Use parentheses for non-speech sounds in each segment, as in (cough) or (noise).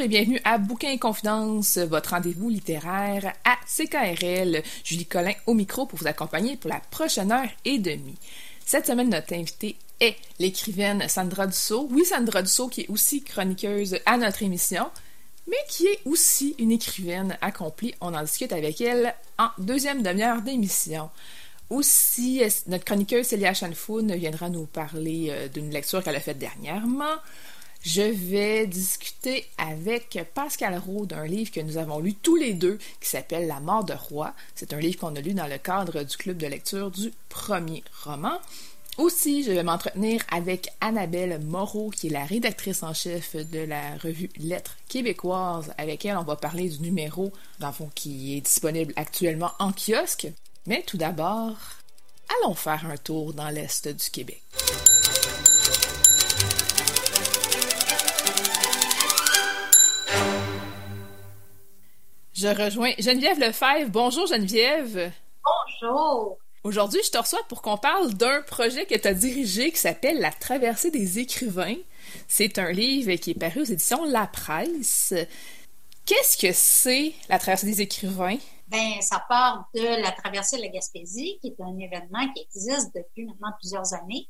Et bienvenue à Bouquin et Confidence, votre rendez-vous littéraire à CKRL. Julie Collin au micro pour vous accompagner pour la prochaine heure et demie. Cette semaine, notre invitée est l'écrivaine Sandra Dussault. Oui, Sandra Dussault qui est aussi chroniqueuse à notre émission, mais qui est aussi une écrivaine accomplie. On en discute avec elle en deuxième demi-heure d'émission. Aussi, notre chroniqueuse Célia Chanfoun viendra nous parler euh, d'une lecture qu'elle a faite dernièrement je vais discuter avec Pascal Roux d'un livre que nous avons lu tous les deux qui s'appelle La mort de roi. C'est un livre qu'on a lu dans le cadre du club de lecture du premier roman. Aussi, je vais m'entretenir avec Annabelle Moreau, qui est la rédactrice en chef de la revue Lettres québécoises, avec elle on va parler du numéro, dans le fond, qui est disponible actuellement en kiosque. Mais tout d'abord, allons faire un tour dans l'Est du Québec. Je rejoins Geneviève Lefebvre. Bonjour Geneviève. Bonjour. Aujourd'hui, je te reçois pour qu'on parle d'un projet que tu as dirigé qui s'appelle La traversée des écrivains. C'est un livre qui est paru aux éditions La Presse. Qu'est-ce que c'est La traversée des écrivains? Ben, ça part de la traversée de la Gaspésie, qui est un événement qui existe depuis maintenant plusieurs années.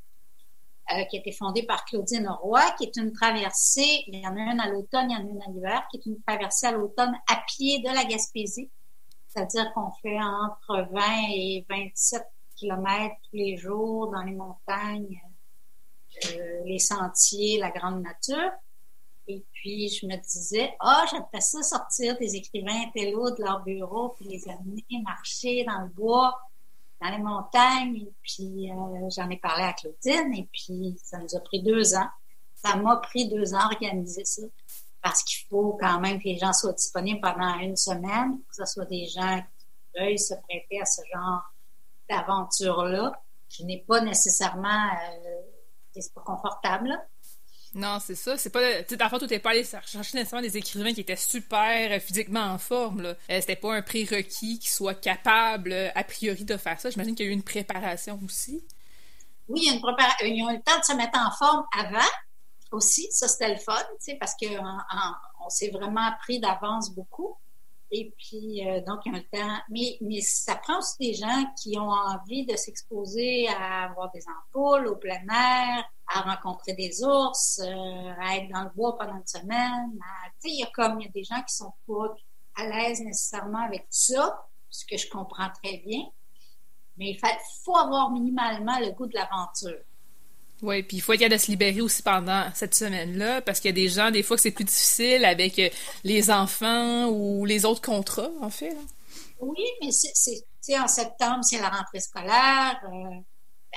Euh, qui a été fondée par Claudine Roy, qui est une traversée, il y en a une à l'automne, il y en a une à l'hiver, qui est une traversée à l'automne à pied de la Gaspésie. C'est-à-dire qu'on fait entre 20 et 27 kilomètres tous les jours dans les montagnes, euh, les sentiers, la grande nature. Et puis, je me disais, ah, oh, j'aimerais ça sortir des écrivains intello de leur bureau, puis les amener marcher dans le bois dans les montagnes. Et puis, euh, j'en ai parlé à Claudine. Et puis, ça nous a pris deux ans. Ça m'a pris deux ans organiser ça. Parce qu'il faut quand même que les gens soient disponibles pendant une semaine, que ce soit des gens qui veuillent se prêter à ce genre d'aventure-là. Je n'ai pas nécessairement... Euh, pas confortable, non, c'est ça. C'est pas. Tu sais, d'abord, tu pas allé chercher nécessairement des écrivains qui étaient super euh, physiquement en forme. Là. Euh, c'était pas un prérequis qui soit capable, euh, a priori, de faire ça. J'imagine qu'il y a eu une préparation aussi. Oui, il y a une préparation. Ils ont eu le temps de se mettre en forme avant aussi. Ça, c'était le fun, tu sais, parce qu'on s'est vraiment pris d'avance beaucoup. Et puis, donc, il y a le temps. Mais, mais ça prend aussi des gens qui ont envie de s'exposer à avoir des ampoules au plein air, à rencontrer des ours, euh, à être dans le bois pendant une semaine. Tu sais, il y a comme, il y a des gens qui sont pas à l'aise nécessairement avec ça, ce que je comprends très bien. Mais il faut avoir minimalement le goût de l'aventure. Oui, puis il faut être capable de se libérer aussi pendant cette semaine-là, parce qu'il y a des gens, des fois, que c'est plus difficile avec euh, les enfants ou les autres contrats, en fait. Oui, mais c'est, en septembre, c'est la rentrée scolaire. Euh,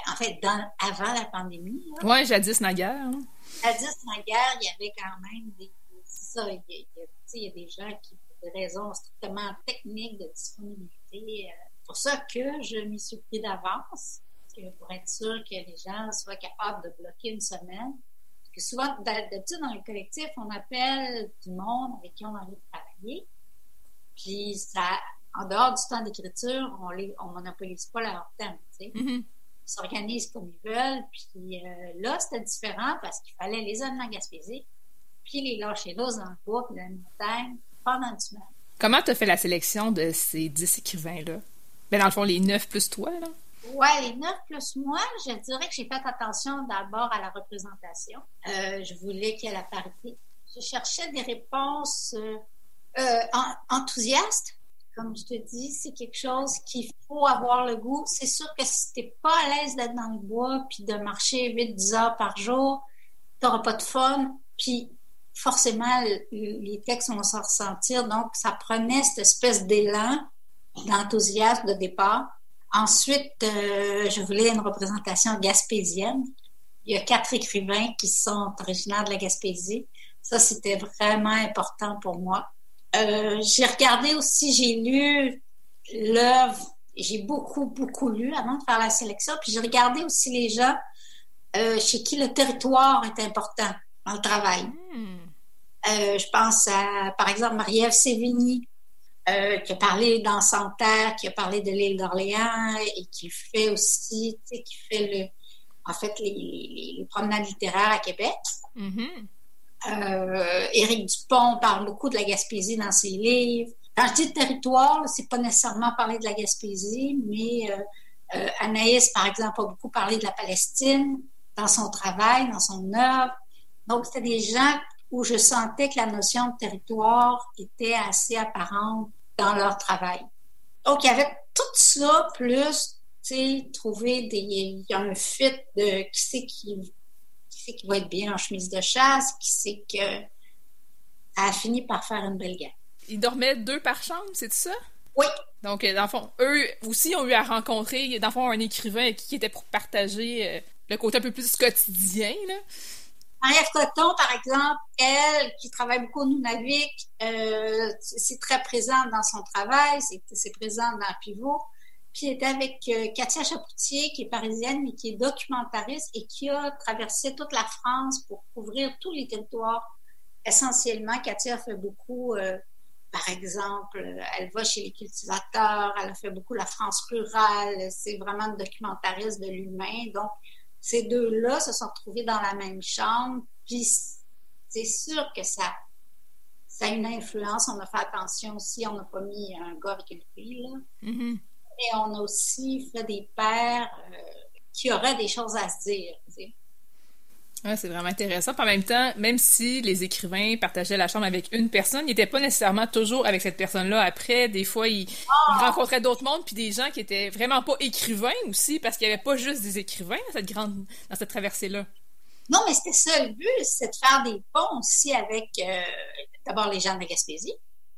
en fait, dans, avant la pandémie. Oui, jadis naguère. Hein. Jadis naguère, il y avait quand même des. Ça, il y, a, il y, a, des gens qui, pour des raisons strictement techniques de disponibilité, euh, c'est pour ça que je m'y suis pris d'avance, pour être sûr que les gens soient capables de bloquer une semaine. Parce que souvent, d'habitude, dans le collectif, on appelle du monde avec qui on a envie de travailler. Puis, ça, en dehors du temps d'écriture, on ne on monopolise pas leur temps, tu sais. Mm-hmm s'organisent comme ils veulent. Puis euh, là, c'était différent parce qu'il fallait les amener en Gaspésie, puis les lâcher là dans le bois, puis dans la montagne, pendant une semaine. Comment tu as fait la sélection de ces dix écrivains-là? Ben, dans le fond, les neuf plus toi, là? Ouais, les neuf plus moi, je dirais que j'ai fait attention d'abord à la représentation. Euh, je voulais qu'il y ait la parité. Je cherchais des réponses euh, enthousiastes, comme je te dis, c'est quelque chose qu'il faut avoir le goût. C'est sûr que si t'es pas à l'aise d'être dans le bois puis de marcher 8-10 heures par jour, t'auras pas de fun. Puis forcément, les textes vont s'en ressentir. Donc, ça prenait cette espèce d'élan, d'enthousiasme de départ. Ensuite, euh, je voulais une représentation gaspésienne. Il y a quatre écrivains qui sont originaires de la Gaspésie. Ça, c'était vraiment important pour moi. Euh, j'ai regardé aussi, j'ai lu l'œuvre, j'ai beaucoup, beaucoup lu avant de faire la sélection, puis j'ai regardé aussi les gens euh, chez qui le territoire est important dans le travail. Hmm. Euh, je pense à, par exemple, Marie-Ève Sévigny, qui a parlé dans Santerre, qui a parlé de l'île d'Orléans et qui fait aussi, tu sais, qui fait le, en fait, les, promenades littéraires à Québec. Mm-hmm. Euh, Éric Dupont parle beaucoup de la Gaspésie dans ses livres. Quand je dis territoire, c'est pas nécessairement parler de la Gaspésie, mais euh, euh, Anaïs, par exemple, a beaucoup parlé de la Palestine dans son travail, dans son œuvre. Donc, c'était des gens où je sentais que la notion de territoire était assez apparente dans leur travail. Donc, il y avait tout ça, plus, tu sais, trouver des, il y a un fit de qui c'est qui qui qui va être bien en chemise de chasse, qui sait que a fini par faire une belle gamme. Ils dormaient deux par chambre, c'est ça? Oui. Donc, euh, dans le fond, eux aussi ont eu à rencontrer, dans le fond, un écrivain qui était pour partager euh, le côté un peu plus quotidien, là. Marie-Ève Coton, par exemple, elle, qui travaille beaucoup au Nunavik, euh, c'est très présent dans son travail, c'est présent dans Pivot. Puis elle était avec euh, Katia Chapoutier, qui est parisienne, mais qui est documentariste et qui a traversé toute la France pour couvrir tous les territoires. Essentiellement, Katia fait beaucoup, euh, par exemple, elle va chez les cultivateurs, elle a fait beaucoup la France rurale, c'est vraiment une documentariste de l'humain. Donc, ces deux-là se sont retrouvés dans la même chambre, puis c'est sûr que ça, ça a une influence. On a fait attention aussi, on n'a pas mis un gars avec une fille, là. Mm-hmm mais on a aussi fait des pères euh, qui auraient des choses à se dire. C'est vraiment intéressant. en même temps, même si les écrivains partageaient la chambre avec une personne, ils n'étaient pas nécessairement toujours avec cette personne-là. Après, des fois, ils, ah! rencontraient d'autres mondes, puis des gens qui étaient vraiment pas écrivains aussi, parce qu'il n'y avait pas juste des écrivains dans cette grande, dans cette traversée-là. Non, mais c'était ça le but, c'est de faire des ponts aussi avec euh, d'abord les gens de la Gaspésie,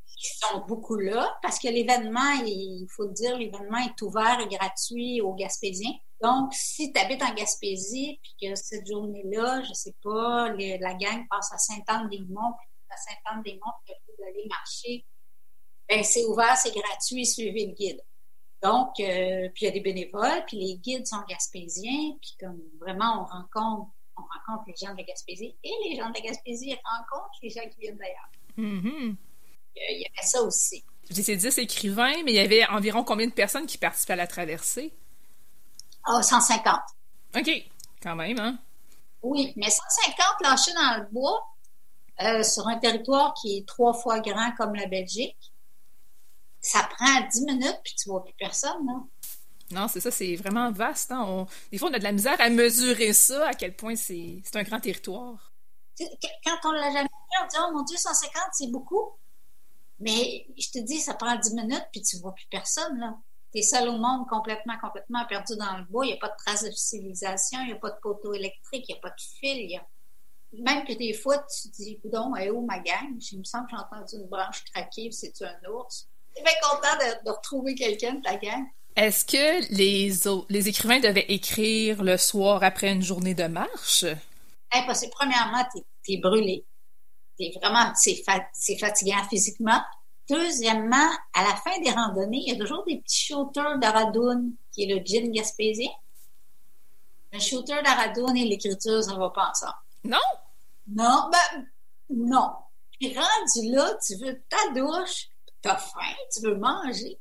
qui sont beaucoup là parce que l'événement, il faut dire, l'événement est ouvert et gratuit aux Gaspésiens. Donc, si tu habites en Gaspésie, puis que cette journée-là, je sais pas, la gang passe à Sainte-Anne-des-Monts, à Sainte-Anne-des-Monts, puis vous allez marcher, ben c'est ouvert, c'est gratuit, suivez le guide. Donc, euh, puis il y a des bénévoles, puis les guides sont gaspésiens, puis comme vraiment, on rencontre, on rencontre les gens de la Gaspésie, et les gens de la Gaspésie rencontrent les gens qui viennent d'ailleurs. Mm-hmm il y avait ça aussi. C'est 10 écrivains, mais il y avait environ combien de personnes qui participaient à la traversée? Ah, 150. OK, quand même, hein? Oui, mais 150 lâchés dans le bois, euh, sur un territoire qui est trois fois grand comme la Belgique, ça prend 10 minutes, puis tu vois plus personne, non? Non, c'est ça, c'est vraiment vaste. Hein? des fois, on a de la misère à mesurer ça, à quel point c'est un grand territoire. Quand on l'a jamais fait, on dit, oh mon Dieu, 150, c'est beaucoup. Mais je te dis, ça prend 10 minutes, puis tu vois plus personne, là. Es seul au monde, complètement, complètement perdu dans le bois. Il n'y a pas de traces de civilisation, il n'y a pas de poteau électrique, il n'y a pas de fil. Même que des fois, tu te dis, coudon, est où ma gang? Je me semble que j'ai entendu une branche craquer, c'est-tu un ours? Je suis bien content de, retrouver quelqu'un de ta gang. Est-ce que les, les écrivains devaient écrire le soir après une journée de marche? Impossible. Premièrement, tu es brûlé vraiment, c'est, fatigant physiquement. Deuxièmement, à la fin des randonnées, il y a toujours des petits shooters d'Aradoun, qui est le gin gaspésien. Le shooter d'Aradoun et l'écriture, ça ne va pas ensemble. Non? Non, ben, non. Puis rendu là, tu veux ta douche, tu as faim, tu veux manger.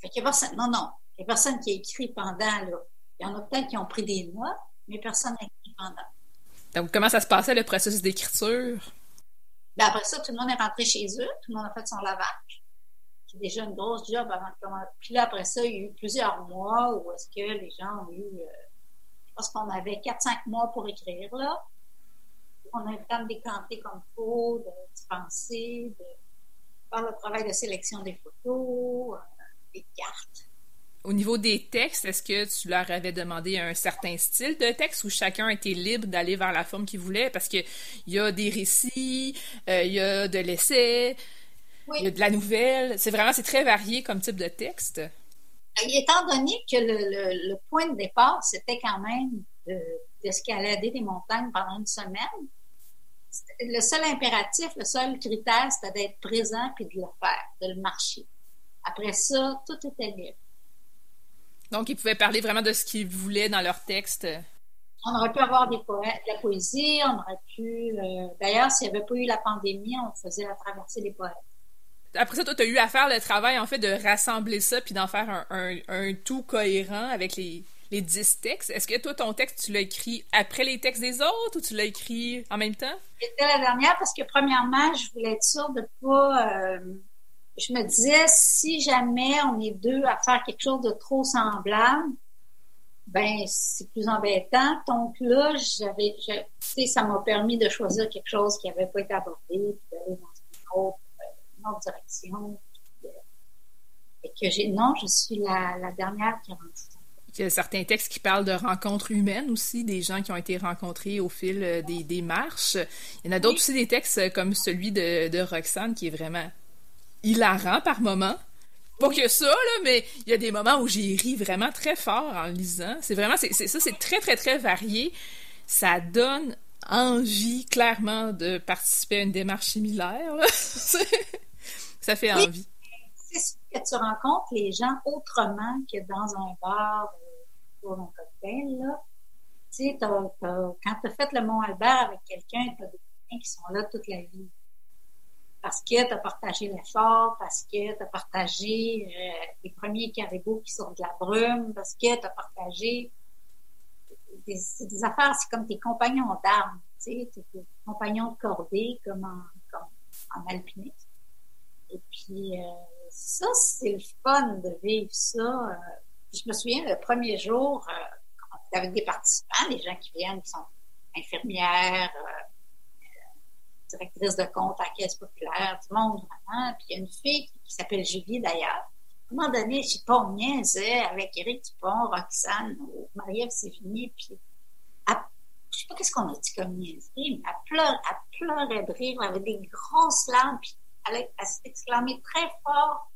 Fait qu'il y a personne, non, non. Il n'y a personne qui a écrit pendant, là. Il y en a peut-être qui ont pris des notes, mais personne n'a écrit pendant. Donc, comment ça se passait, le processus d'écriture? Ben après ça, tout le monde est rentré chez eux, tout le monde a fait son lavage. C'est déjà une grosse job avant de commencer. Puis là, après ça, il y a eu plusieurs mois où est-ce que les gens ont eu, euh, je pense qu'on avait 4-5 mois pour écrire, là. On a eu le temps de décanter comme il faut, de, penser, de... par le travail de sélection des photos, des cartes. Au niveau des textes, est-ce que tu leur avais demandé un certain style de texte où chacun était libre d'aller vers la forme qu'il voulait? Parce qu'il y a des récits, il y a de l'essai, il y a de la nouvelle. C'est vraiment, c'est très varié comme type de texte. Étant donné que le, le point de départ, c'était quand même d'escalader des montagnes pendant une semaine, le seul impératif, le seul critère, c'était d'être présent puis de le faire, de le marcher. Après ça, tout était libre. Donc, ils pouvaient parler vraiment de ce qu'ils voulaient dans leur texte. On aurait pu avoir des poètes, de la poésie, on aurait pu. Euh, d'ailleurs, s'il n'y avait pas eu la pandémie, on faisait la traversée des poètes. Après ça, toi, tu as eu à faire le travail, en fait, de rassembler ça puis d'en faire un, un, tout cohérent avec les, les 10 textes. Est-ce que toi, ton texte, tu l'as écrit après les textes des autres ou tu l'as écrit en même temps? C'était la dernière parce que, premièrement, je voulais être sûre de pas. Euh, je me disais, si jamais on est deux à faire quelque chose de trop semblable, ben c'est plus embêtant. Donc là, j'avais, tu sais, ça m'a permis de choisir quelque chose qui n'avait pas été abordé, puis d'aller dans une autre, une autre direction. Et que j'ai, non, je suis la, la dernière qui a rendu ça. Il y a certains textes qui parlent de rencontres humaines aussi, des gens qui ont été rencontrés au fil euh, des, des marches. Il y en a d'autres aussi, des textes euh, comme celui de, de Roxane, qui est vraiment hilarant par moment. Pas que ça, là, mais il y a des moments où j'ai ri vraiment très fort en lisant. C'est vraiment, c'est, ça, c'est très, très, très varié. Ça donne envie, clairement, de participer à une démarche similaire. (laughs) ça fait envie. C'est sûr que tu rencontres les gens autrement que dans un bar ou un cocktail, là. Tu sais, quand tu as fait le Mont-Albert avec quelqu'un, tu as des gens qui sont là toute la vie parce que tu as partagé l'effort, parce que tu as partagé euh, les premiers caribous qui sortent de la brume, parce que tu as partagé des, des affaires, c'est comme tes compagnons d'armes, tu sais, tes compagnons de cordée comme en, comme alpinisme. Et puis, euh, ça, c'est le fun de vivre ça. Euh, je me souviens, le premier jour, avec des participants, des gens qui viennent, qui sont infirmières, directrice de compte à la Caisse populaire, du monde vraiment. Puis il y a une fille qui, s'appelle Julie d'ailleurs. À un moment donné, je sais pas, on niaisait avec Éric Dupont, Roxane Marie-Ève Sévigny, puis elle, je sais pas qu'est-ce qu'on a dit comme niaiserie, mais elle, pleure, elle pleurait de rire, elle avait des grosses larmes, puis elle, elle s'est exclamée très fort.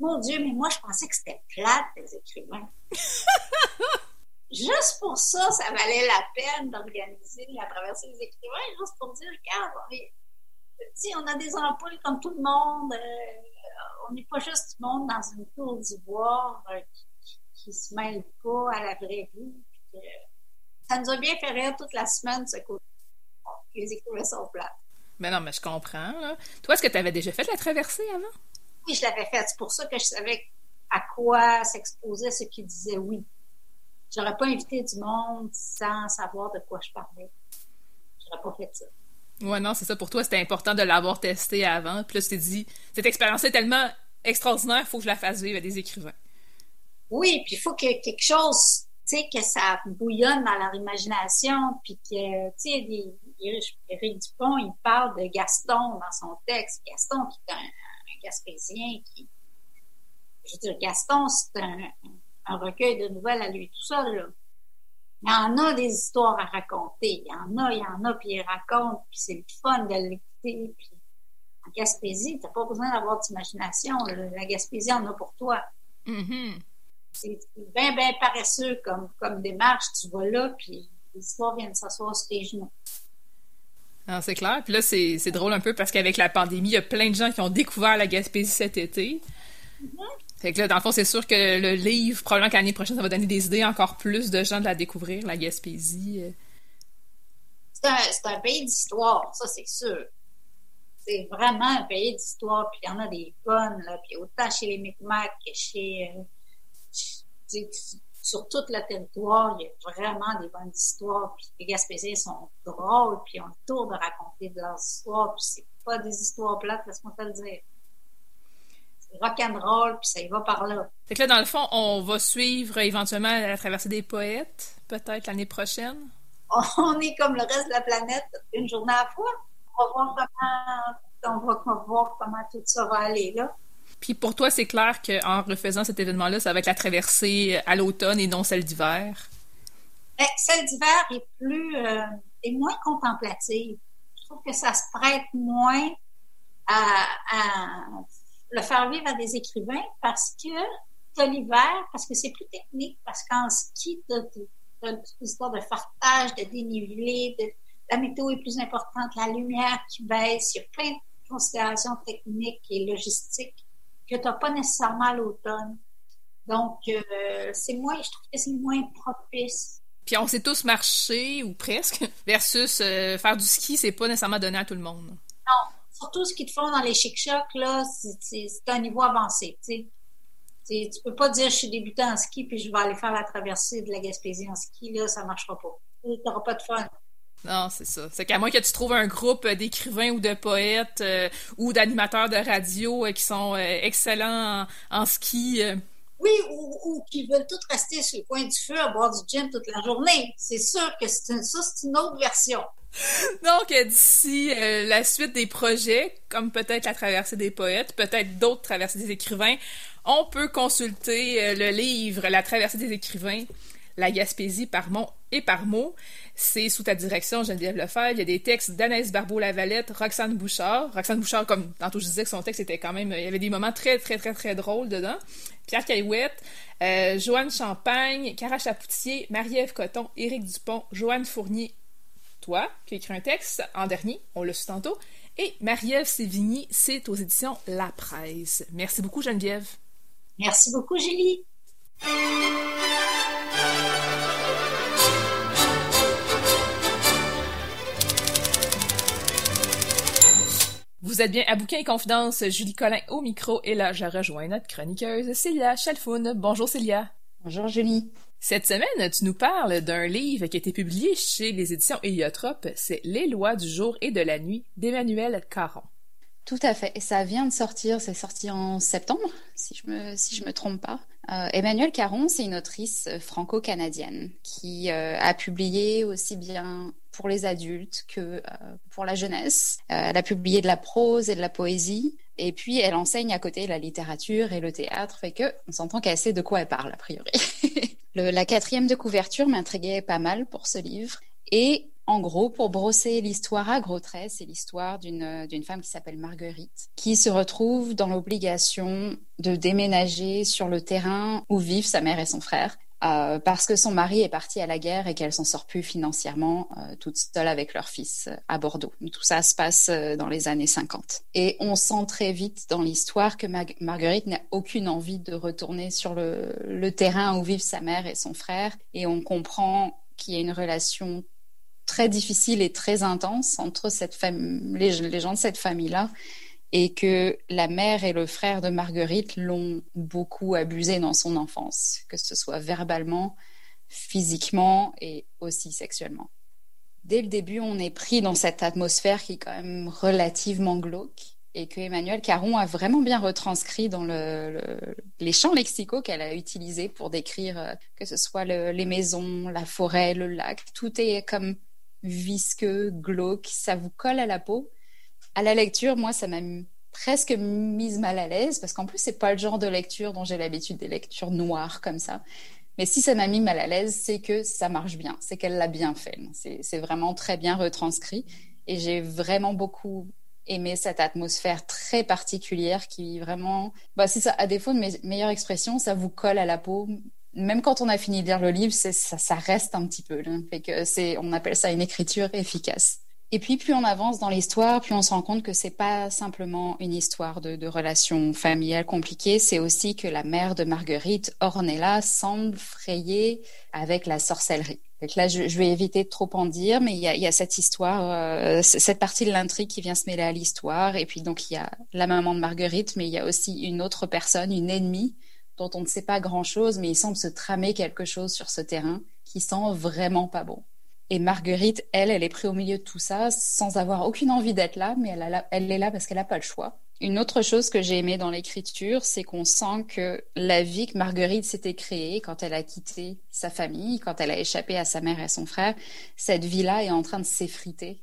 Mon Dieu, mais moi, je pensais que c'était plate, les écrivains. (laughs) juste pour ça, ça valait la peine d'organiser la traversée des écrivains, juste pour dire, regarde, on, on a des ampoules comme tout le monde, euh, on n'est pas juste du monde dans une tour d'ivoire euh, qui, ne se mêle pas à la vraie vie. ça nous a bien fait rire toute la semaine, ce côté. Les écrivains sont plats. Mais non, mais je comprends. Toi, est-ce que tu avais déjà fait la traversée avant? Oui, je l'avais faite. C'est pour ça que je savais à quoi s'exposer ceux qui disaient oui. J'aurais pas invité du monde sans savoir de quoi je parlais. J'aurais pas fait ça. Ouais, non, c'est ça. Pour toi, c'était important de l'avoir testé avant. Puis là, tu t'es dit, cette expérience est tellement extraordinaire, il faut que je la fasse vivre à des écrivains. Oui, puis il faut que quelque chose, tu sais, que ça bouillonne dans leur imagination, puis que, tu sais, Éric Dupont, il parle de Gaston dans son texte. Gaston, qui est un, un Gaspésien, qui, je veux dire, Gaston, c'est un, un recueil de nouvelles à lui tout seul. Là. Il y en a des histoires à raconter. Il y en a, il y en a, puis il raconte, puis c'est le fun de l'écouter. Puis en Gaspésie, t'as pas besoin d'avoir d'imagination. La Gaspésie en a pour toi. Mm-hmm. C'est bien, bien paresseux comme, comme démarche. Tu vas là, puis les histoires viennent s'asseoir sur tes genoux. C'est clair. Puis là, c'est drôle un peu parce qu'avec la pandémie, il y a plein de gens qui ont découvert la Gaspésie cet été. Mm-hmm. Fait que là, dans le fond, c'est sûr que le livre, probablement qu'année prochaine, ça va donner des idées encore plus de gens de la découvrir, la Gaspésie. Euh. C'est un, pays d'histoire, ça, c'est sûr. C'est vraiment un pays d'histoire, puis il y en a des bonnes, là, puis autant chez les Micmacs que chez... Euh, sur tout le territoire, il y a vraiment des bonnes histoires, puis les Gaspésiens sont drôles, puis ont le tour de raconter de leurs histoires, puis c'est pas des histoires plates, laisse-moi te le dire rock'n'roll, puis ça y va par là. Fait que là, dans le fond, on va suivre éventuellement la traversée des poètes, peut-être l'année prochaine? (laughs) On est comme le reste de la planète, une journée à la fois. On va voir comment, on va voir comment tout ça va aller là. Puis pour toi, c'est clair qu'en refaisant cet événement-là, ça va être la traversée à l'automne et non celle d'hiver? Ben, celle d'hiver est plus euh, est moins contemplative. Je trouve que ça se prête moins à, le faire vivre à des écrivains parce que tu l'hiver, parce que c'est plus technique, parce qu'en ski, tu as, l'histoire de fartage, de dénivelé, de, la météo est plus importante, la lumière qui baisse, il y a plein de considérations techniques et logistiques que tu n'as pas nécessairement à l'automne. Donc, euh, c'est moins, je trouve que c'est moins propice. Puis on sait tous marcher, ou presque, (laughs) versus euh, faire du ski, c'est pas nécessairement donné à tout le monde. Non, surtout ce qu'ils te font dans les chic-chocs, là, c'est un niveau avancé, tu sais. Tu peux pas dire je suis débutant en ski puis je vais aller faire la traversée de la Gaspésie en ski, là, ça marchera pas. Tu n'auras pas de fun. Non, c'est ça. C'est qu'à moins que tu trouves un groupe d'écrivains ou de poètes euh, ou d'animateurs de radio euh, qui sont euh, excellents en, ski. Oui, ou, qui veulent tous rester sur le coin du feu à boire du gin toute la journée. C'est sûr que c'est ça, c'est une autre version. (laughs) Donc, d'ici la suite des projets, comme peut-être la traversée des poètes, peut-être d'autres traversées des écrivains, on peut consulter le livre La traversée des écrivains, la Gaspésie par mont et par mot. C'est sous ta direction, Geneviève Lefebvre. Il y a des textes d'Anaïs Barbeau-Lavalette, Roxane Bouchard. Roxane Bouchard, comme tantôt je disais que son texte était quand même... Il y avait des moments très, très, très, très drôles dedans. Pierre Caillouette, euh, Joanne Champagne, Cara Chapoutier, Marie-Ève Coton, Éric Dupont, Joanne Fournier, toi, qui as écrit un texte en dernier, on l'a su tantôt, et Marie-Ève Sévigny, c'est aux éditions La Presse. Merci beaucoup, Geneviève. Merci beaucoup, Julie. Vous êtes bien à Bouquin et Confidence, Julie Collin au micro, et là, je rejoins notre chroniqueuse Célia Chalfoun. Bonjour Célia. Bonjour Julie. Cette semaine, tu nous parles d'un livre qui a été publié chez les éditions Héliotrope, c'est Les lois du jour et de la nuit d'Emmanuel Caron. Tout à fait. Et ça vient de sortir, c'est sorti en septembre, si je me, si je me trompe pas. Euh, Emmanuelle Caron, c'est une autrice franco-canadienne qui euh, a publié aussi bien pour les adultes que euh, pour la jeunesse. elle a publié de la prose et de la poésie. Et puis, elle enseigne à côté la littérature et le théâtre, fait que on s'entend qu'elle sait de quoi elle parle, a priori. (laughs) la quatrième de couverture m'intriguait pas mal pour ce livre. Et en gros, pour brosser l'histoire à gros traits, c'est l'histoire d'une, d'une femme qui s'appelle Marguerite, qui se retrouve dans l'obligation de déménager sur le terrain où vivent sa mère et son frère. Euh, parce que son mari est parti à la guerre et qu'elle s'en sort plus financièrement euh, toute seule avec leur fils euh, à Bordeaux. Tout ça se passe dans les années 50. Et on sent très vite dans l'histoire que Marguerite n'a aucune envie de retourner sur le, terrain où vivent sa mère et son frère. Et on comprend qu'il y a une relation très difficile et très intense entre les, gens de cette famille-là et que la mère et le frère de Marguerite l'ont beaucoup abusé dans son enfance, que ce soit verbalement, physiquement et aussi sexuellement. Dès le début, on est pris dans cette atmosphère qui est quand même relativement glauque et que Emmanuel Caron a vraiment bien retranscrit dans les champs lexicaux qu'elle a utilisés pour décrire euh, que ce soit les maisons, la forêt, le lac. Tout est comme visqueux, glauque, ça vous colle à la peau. À la lecture, moi, ça m'a presque mise mal à l'aise parce qu'en plus, c'est pas le genre de lecture dont j'ai l'habitude des lectures noires comme ça. Mais si ça m'a mis mal à l'aise, c'est que ça marche bien, c'est qu'elle l'a bien fait. C'est vraiment très bien retranscrit et j'ai vraiment beaucoup aimé cette atmosphère très particulière qui vraiment, bah, c'est ça, à défaut de mes meilleures expressions, ça vous colle à la peau même quand on a fini de lire le livre, ça, reste un petit peu. C'est, on appelle ça une écriture efficace. Et puis, plus on avance dans l'histoire, plus on se rend compte que c'est pas simplement une histoire de, relations familiales compliquées, c'est aussi que la mère de Marguerite, Ornella, semble frayer avec la sorcellerie. Donc là, je, vais éviter de trop en dire, mais il y a, y a cette histoire, euh, cette partie de l'intrigue qui vient se mêler à l'histoire. Et puis donc, il y a la maman de Marguerite, mais il y a aussi une autre personne, une ennemie, dont on ne sait pas grand-chose, mais il semble se tramer quelque chose sur ce terrain qui sent vraiment pas bon. Et Marguerite, elle, elle est prise au milieu de tout ça sans avoir aucune envie d'être là, mais elle, est là parce qu'elle n'a pas le choix. Une autre chose que j'ai aimée dans l'écriture, c'est qu'on sent que la vie que Marguerite s'était créée quand elle a quitté sa famille, quand elle a échappé à sa mère et à son frère, cette vie-là est en train de s'effriter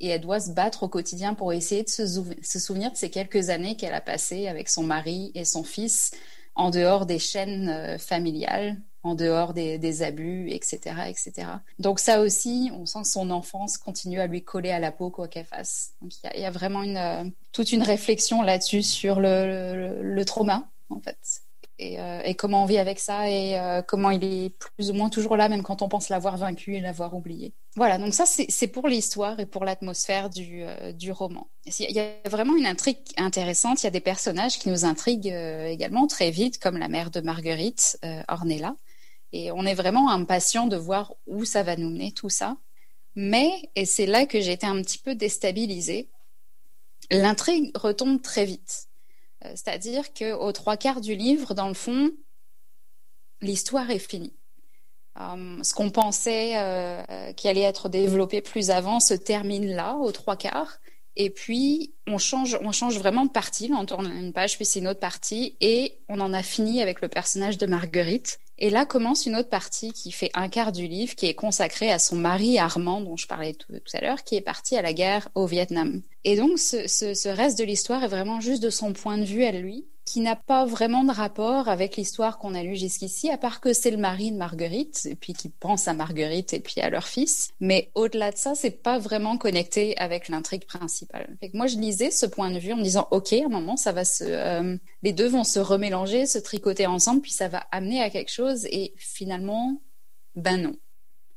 et elle doit se battre au quotidien pour essayer de se, se souvenir de ces quelques années qu'elle a passées avec son mari et son fils en dehors des chaînes euh, familiales, en dehors des, abus, etc., etc. Donc ça aussi, on sent que son enfance continue à lui coller à la peau quoi qu'elle fasse. Donc il y, a vraiment euh, toute une réflexion là-dessus sur le trauma en fait. Euh, et, comment on vit avec ça et euh, comment il est plus ou moins toujours là, même quand on pense l'avoir vaincu et l'avoir oublié. Voilà, donc ça c'est pour l'histoire et pour l'atmosphère du, euh, roman. Il y a vraiment une intrigue intéressante, il y a des personnages qui nous intriguent également très vite, comme la mère de Marguerite, Ornella. Et on est vraiment impatient de voir où ça va nous mener, tout ça. Mais, et c'est là que j'ai été un petit peu déstabilisée, l'intrigue retombe très vite. Euh, c'est-à-dire qu'aux trois quarts du livre, dans le fond, l'histoire est finie. Euh, ce qu'on pensait euh, qui allait être développé plus avant se termine là, aux trois quarts. Et puis, on change, on change vraiment de partie. on tourne une page, puis c'est une autre partie. Et on en a fini avec le personnage de Marguerite. Et là commence une autre partie qui fait un quart du livre, qui est consacrée à son mari Armand, dont je parlais tout, à l'heure, qui est parti à la guerre au Vietnam. Et donc ce, ce reste de l'histoire est vraiment juste de son point de vue à lui, qui n'a pas vraiment de rapport avec l'histoire qu'on a lue jusqu'ici, à part que c'est le mari de Marguerite, et puis qui pense à Marguerite et puis à leur fils. Mais au-delà de ça, c'est pas vraiment connecté avec l'intrigue principale. Fait moi, je lisais ce point de vue en me disant, OK, à un moment, ça va se, euh, les deux vont se remélanger, se tricoter ensemble, puis ça va amener à quelque chose, et finalement, ben non.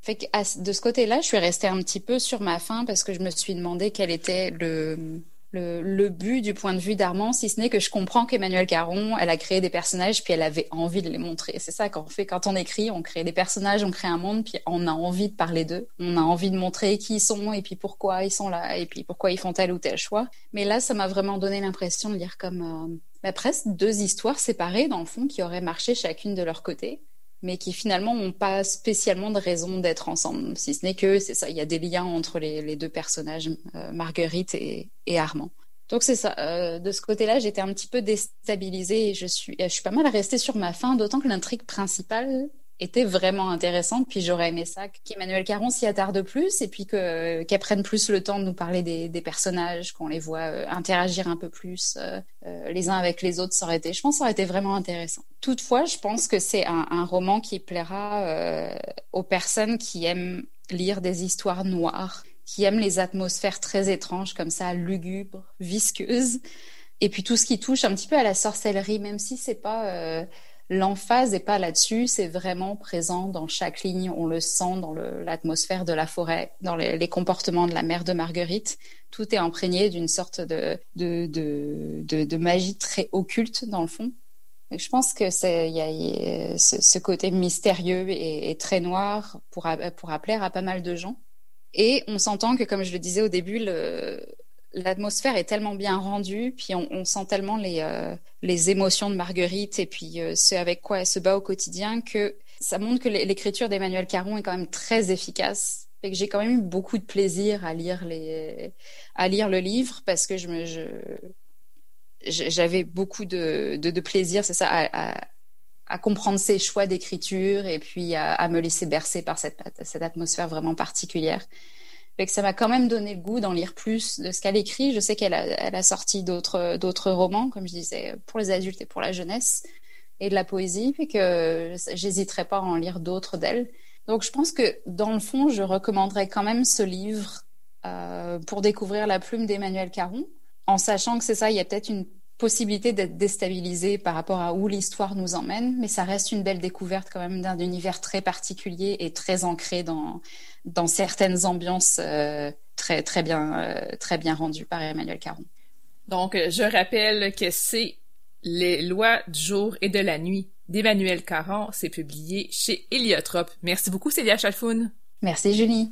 De ce côté-là, je suis restée un petit peu sur ma faim parce que je me suis demandé quel était le, le, but du point de vue d'Armand, si ce n'est que je comprends qu'Emmanuel Caron, elle a créé des personnages, puis elle avait envie de les montrer. C'est ça qu'on fait quand on écrit, on crée des personnages, on crée un monde, puis on a envie de parler d'eux. On a envie de montrer qui ils sont, et puis pourquoi ils sont là, et puis pourquoi ils font tel ou tel choix. Mais là, ça m'a vraiment donné l'impression de lire comme euh, bah, presque deux histoires séparées, dans le fond, qui auraient marché chacune de leur côté mais qui finalement n'ont pas spécialement de raison d'être ensemble, si ce n'est que c'est ça, il y a des liens entre les, deux personnages, euh, Marguerite et, Armand. Donc c'est ça. Euh, de ce côté-là, j'étais un petit peu déstabilisée et je suis, je suis pas mal restée sur ma fin, d'autant que l'intrigue principale était vraiment intéressante. Puis j'aurais aimé ça qu'Emmanuel Caron s'y attarde plus et puis que qu'elle prenne plus le temps de nous parler des, personnages, qu'on les voit euh, interagir un peu plus euh, euh, les uns avec les autres. Ça aurait été, je pense, ça aurait été vraiment intéressant. Toutefois, je pense que c'est un, un, roman qui plaira aux personnes qui aiment lire des histoires noires, qui aiment les atmosphères très étranges comme ça, lugubres, visqueuses. Et puis tout ce qui touche un petit peu à la sorcellerie, même si c'est pas L'emphase n'est pas là-dessus, c'est vraiment présent dans chaque ligne. On le sent dans l'atmosphère de la forêt, dans les, comportements de la mère de Marguerite. Tout est imprégné d'une sorte de, de, de, de, magie très occulte dans le fond. je pense que c'est il y a, ce, côté mystérieux et, très noir pour plaire à pas mal de gens. Et on s'entend que, comme je le disais au début, le, l'atmosphère est tellement bien rendue, puis on, sent tellement les, euh, les émotions de Marguerite et puis euh, ce avec quoi elle se bat au quotidien que ça montre que l'écriture d'Emmanuel Caron est quand même très efficace. Et que j'ai quand même eu beaucoup de plaisir à lire les à lire le livre parce que je j'avais beaucoup de, de, plaisir, c'est ça, à, à, comprendre ses choix d'écriture et puis à, à, me laisser bercer par cette, cette atmosphère vraiment particulière que ça m'a quand même donné le goût d'en lire plus de ce qu'elle écrit. Je sais qu'elle a, sorti d'autres, d'autres romans, comme je disais, pour les adultes et pour la jeunesse, et de la poésie, et que j'hésiterai pas à en lire d'autres d'elle. Donc je pense que dans le fond, je recommanderais quand même ce livre euh, pour découvrir la plume d'Emmanuel Caron, en sachant que c'est ça, il y a peut-être une possibilité d'être déstabilisé par rapport à où l'histoire nous emmène, mais ça reste une belle découverte quand même d'un univers très particulier et très ancré dans, dans certaines ambiances euh, très, très, bien, euh, très bien rendues par Emmanuel Caron. Donc, je rappelle que c'est Les lois du jour et de la nuit d'Emmanuel Caron. C'est publié chez Héliotrope. Merci beaucoup, Célia Chalfoun. Merci, Julie.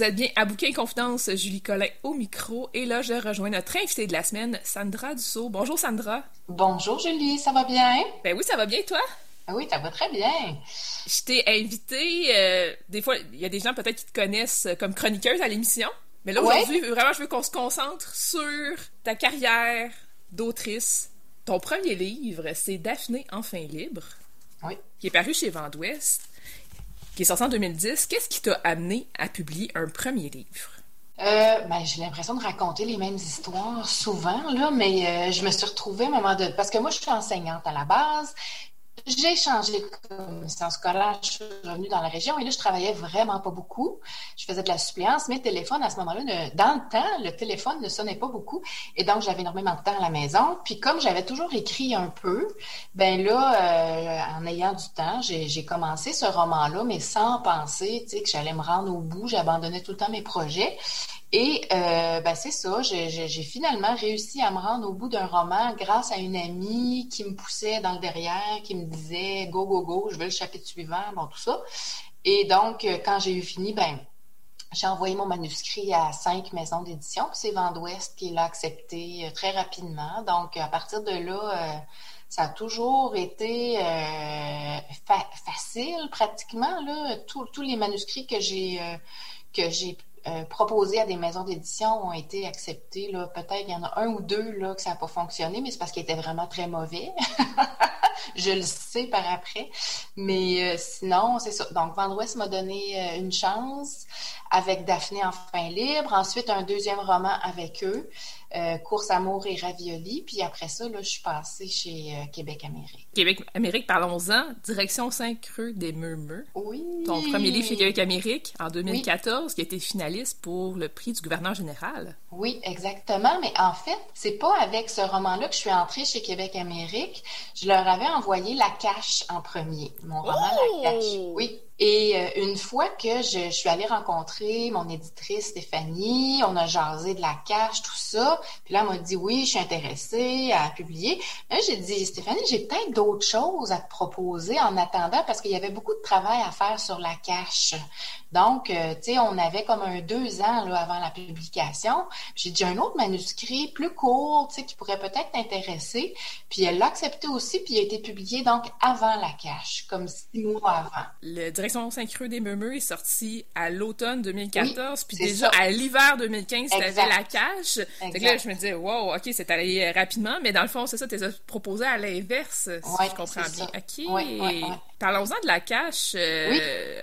Vous êtes bien à Bouquin Confidence, Julie Collin au micro. Et là, je rejoins notre invitée de la semaine, Sandra Dussault. Bonjour Sandra. Bonjour Julie, ça va bien? Ben oui, ça va bien, toi? Ah oui, ça va très bien. Je t'ai invitée, euh, des fois, il y a des gens peut-être qui te connaissent comme chroniqueuse à l'émission. Mais là, aujourd'hui, vraiment, je veux qu'on se concentre sur ta carrière d'autrice. Ton premier livre, c'est Daphné enfin libre. Oui. Qui est paru chez Vent d'Ouest qui est sorti en 2010. Qu'est-ce qui t'a amené à publier un premier livre? Euh, ben, j'ai l'impression de raconter les mêmes histoires souvent, là, mais euh, je me suis retrouvée à un moment de... Parce que moi, je suis enseignante à la base, j'ai changé de commission scolaire, je suis revenue dans la région et là, je travaillais vraiment pas beaucoup. Je faisais de la suppléance. Mes téléphones, à ce moment-là, dans le temps, le téléphone ne sonnait pas beaucoup et donc j'avais énormément de temps à la maison. Puis comme j'avais toujours écrit un peu, ben là, euh, en ayant du temps, j'ai commencé ce roman-là, mais sans penser, que j'allais me rendre au bout. J'abandonnais tout le temps mes projets. Et euh, ben c'est ça, j'ai finalement réussi à me rendre au bout d'un roman grâce à une amie qui me poussait dans le derrière, qui me disait go, go, go, je veux le chapitre suivant, bon, tout ça. Et donc, euh, quand j'ai eu fini, ben, j'ai envoyé mon manuscrit à cinq maisons d'édition, puis c'est Vent d'Ouest qui l'a accepté euh, très rapidement. Donc, à partir de là, ça a toujours été facile pratiquement. Là, tous les manuscrits que j'ai que j'ai euh, proposés à des maisons d'édition ont été acceptés. Peut-être qu'il y en a un ou deux là, que ça n'a pas fonctionné, mais c'est parce qu'ils étaient vraiment très mauvais. (laughs) Je le sais par après. Mais euh, sinon, c'est ça. Donc, Vendouest m'a donné euh, une chance avec Daphné Enfin Libre. Ensuite, un deuxième roman avec eux. Course Amour et Ravioli. Puis après ça, là, je suis passée chez Québec Amérique. Québec Amérique, parlons-en. Direction 5 rue des Murmures. Oui. Ton premier livre chez Québec Amérique en 2014, qui a été finaliste pour le prix du gouverneur général. Oui, exactement. Mais en fait, c'est pas avec ce roman-là que je suis entrée chez Québec Amérique. Je leur avais envoyé La Cache en premier. Mon roman La Cache. Oh! Oui. Et euh, une fois que je, je, suis allée rencontrer mon éditrice Stéphanie, on a jasé de la cache, tout ça. Puis là, elle m'a dit oui, je suis intéressée à publier. Là, j'ai dit Stéphanie, j'ai peut-être d'autres choses à te proposer en attendant parce qu'il y avait beaucoup de travail à faire sur la cache. Donc, euh, tu sais, on avait comme un deux ans là, avant la publication. J'ai dit un autre manuscrit plus court, tu sais, qui pourrait peut-être t'intéresser. Puis elle l'a accepté aussi, puis il a été publié donc avant la cache, comme six mois avant. Le Direction 5 Creux des Meumeux est sorti à l'automne 2014, puis déjà à l'hiver 2015, tu avais la cache. Donc là, je me disais, wow, ok, c'est allé rapidement, mais dans le fond, c'est ça, tu as proposé à l'inverse, si je comprends bien. Ok. Parlons-en de la cache. Euh,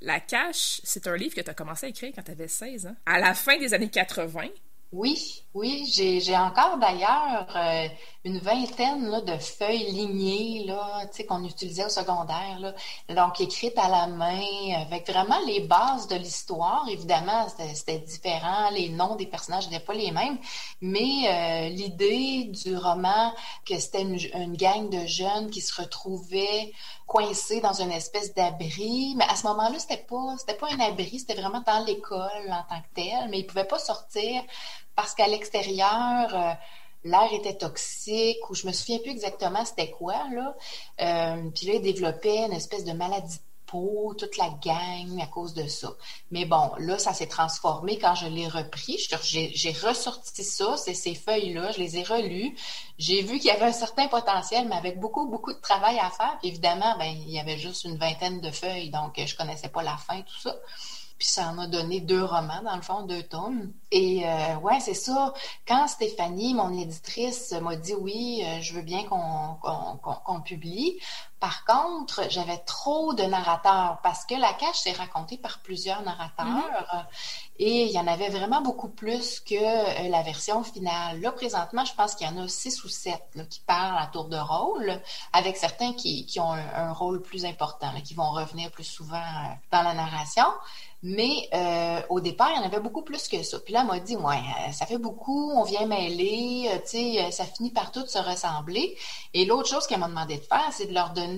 la cache, c'est un livre que tu as commencé à écrire quand tu avais 16 ans, à la fin des années 80. Oui, oui, j'ai encore d'ailleurs euh, une vingtaine de feuilles lignées là, qu'on utilisait au secondaire, donc écrites à la main, avec vraiment les bases de l'histoire. Évidemment, c'était différent, les noms des personnages n'étaient pas les mêmes, mais euh, l'idée du roman que c'était une, une, gang de jeunes qui se retrouvaient coincés dans une espèce d'abri, mais à ce moment-là, c'était pas pas un abri, c'était vraiment dans l'école en tant que tel, mais ils pouvaient pas sortir parce qu'à l'extérieur, euh, l'air était toxique, ou je me souviens plus exactement c'était quoi, là. Euh, puis là, ils développaient une espèce de maladie peau, toute la gang à cause de ça. Mais bon, là, ça s'est transformé quand je l'ai repris. J'ai ressorti ça, ces feuilles-là, je les ai relues. J'ai vu qu'il y avait un certain potentiel, mais avec beaucoup, beaucoup de travail à faire. Évidemment, ben, il y avait juste une vingtaine de feuilles, donc je connaissais pas la fin, tout ça. Puis ça en a donné deux romans, dans le fond, deux tomes. Et euh, ouais, c'est ça. Quand Stéphanie, mon éditrice, m'a dit oui, euh, je veux bien qu'on publie. Par contre, j'avais trop de narrateurs parce que la cache s'est racontée par plusieurs narrateurs mm-hmm. et il y en avait vraiment beaucoup plus que euh, la version finale. Là, présentement, je pense qu'il y en a six ou sept qui parlent à tour de rôle, avec certains qui, qui ont un, rôle plus important, qui vont revenir plus souvent euh, dans la narration. Mais euh, au départ, il y en avait beaucoup plus que ça. Puis là, elle m'a dit, ouais, ça fait beaucoup, on vient mêler, tu sais, ça finit par tout se ressembler. Et l'autre chose qu'elle m'a demandé de faire, c'est de leur donner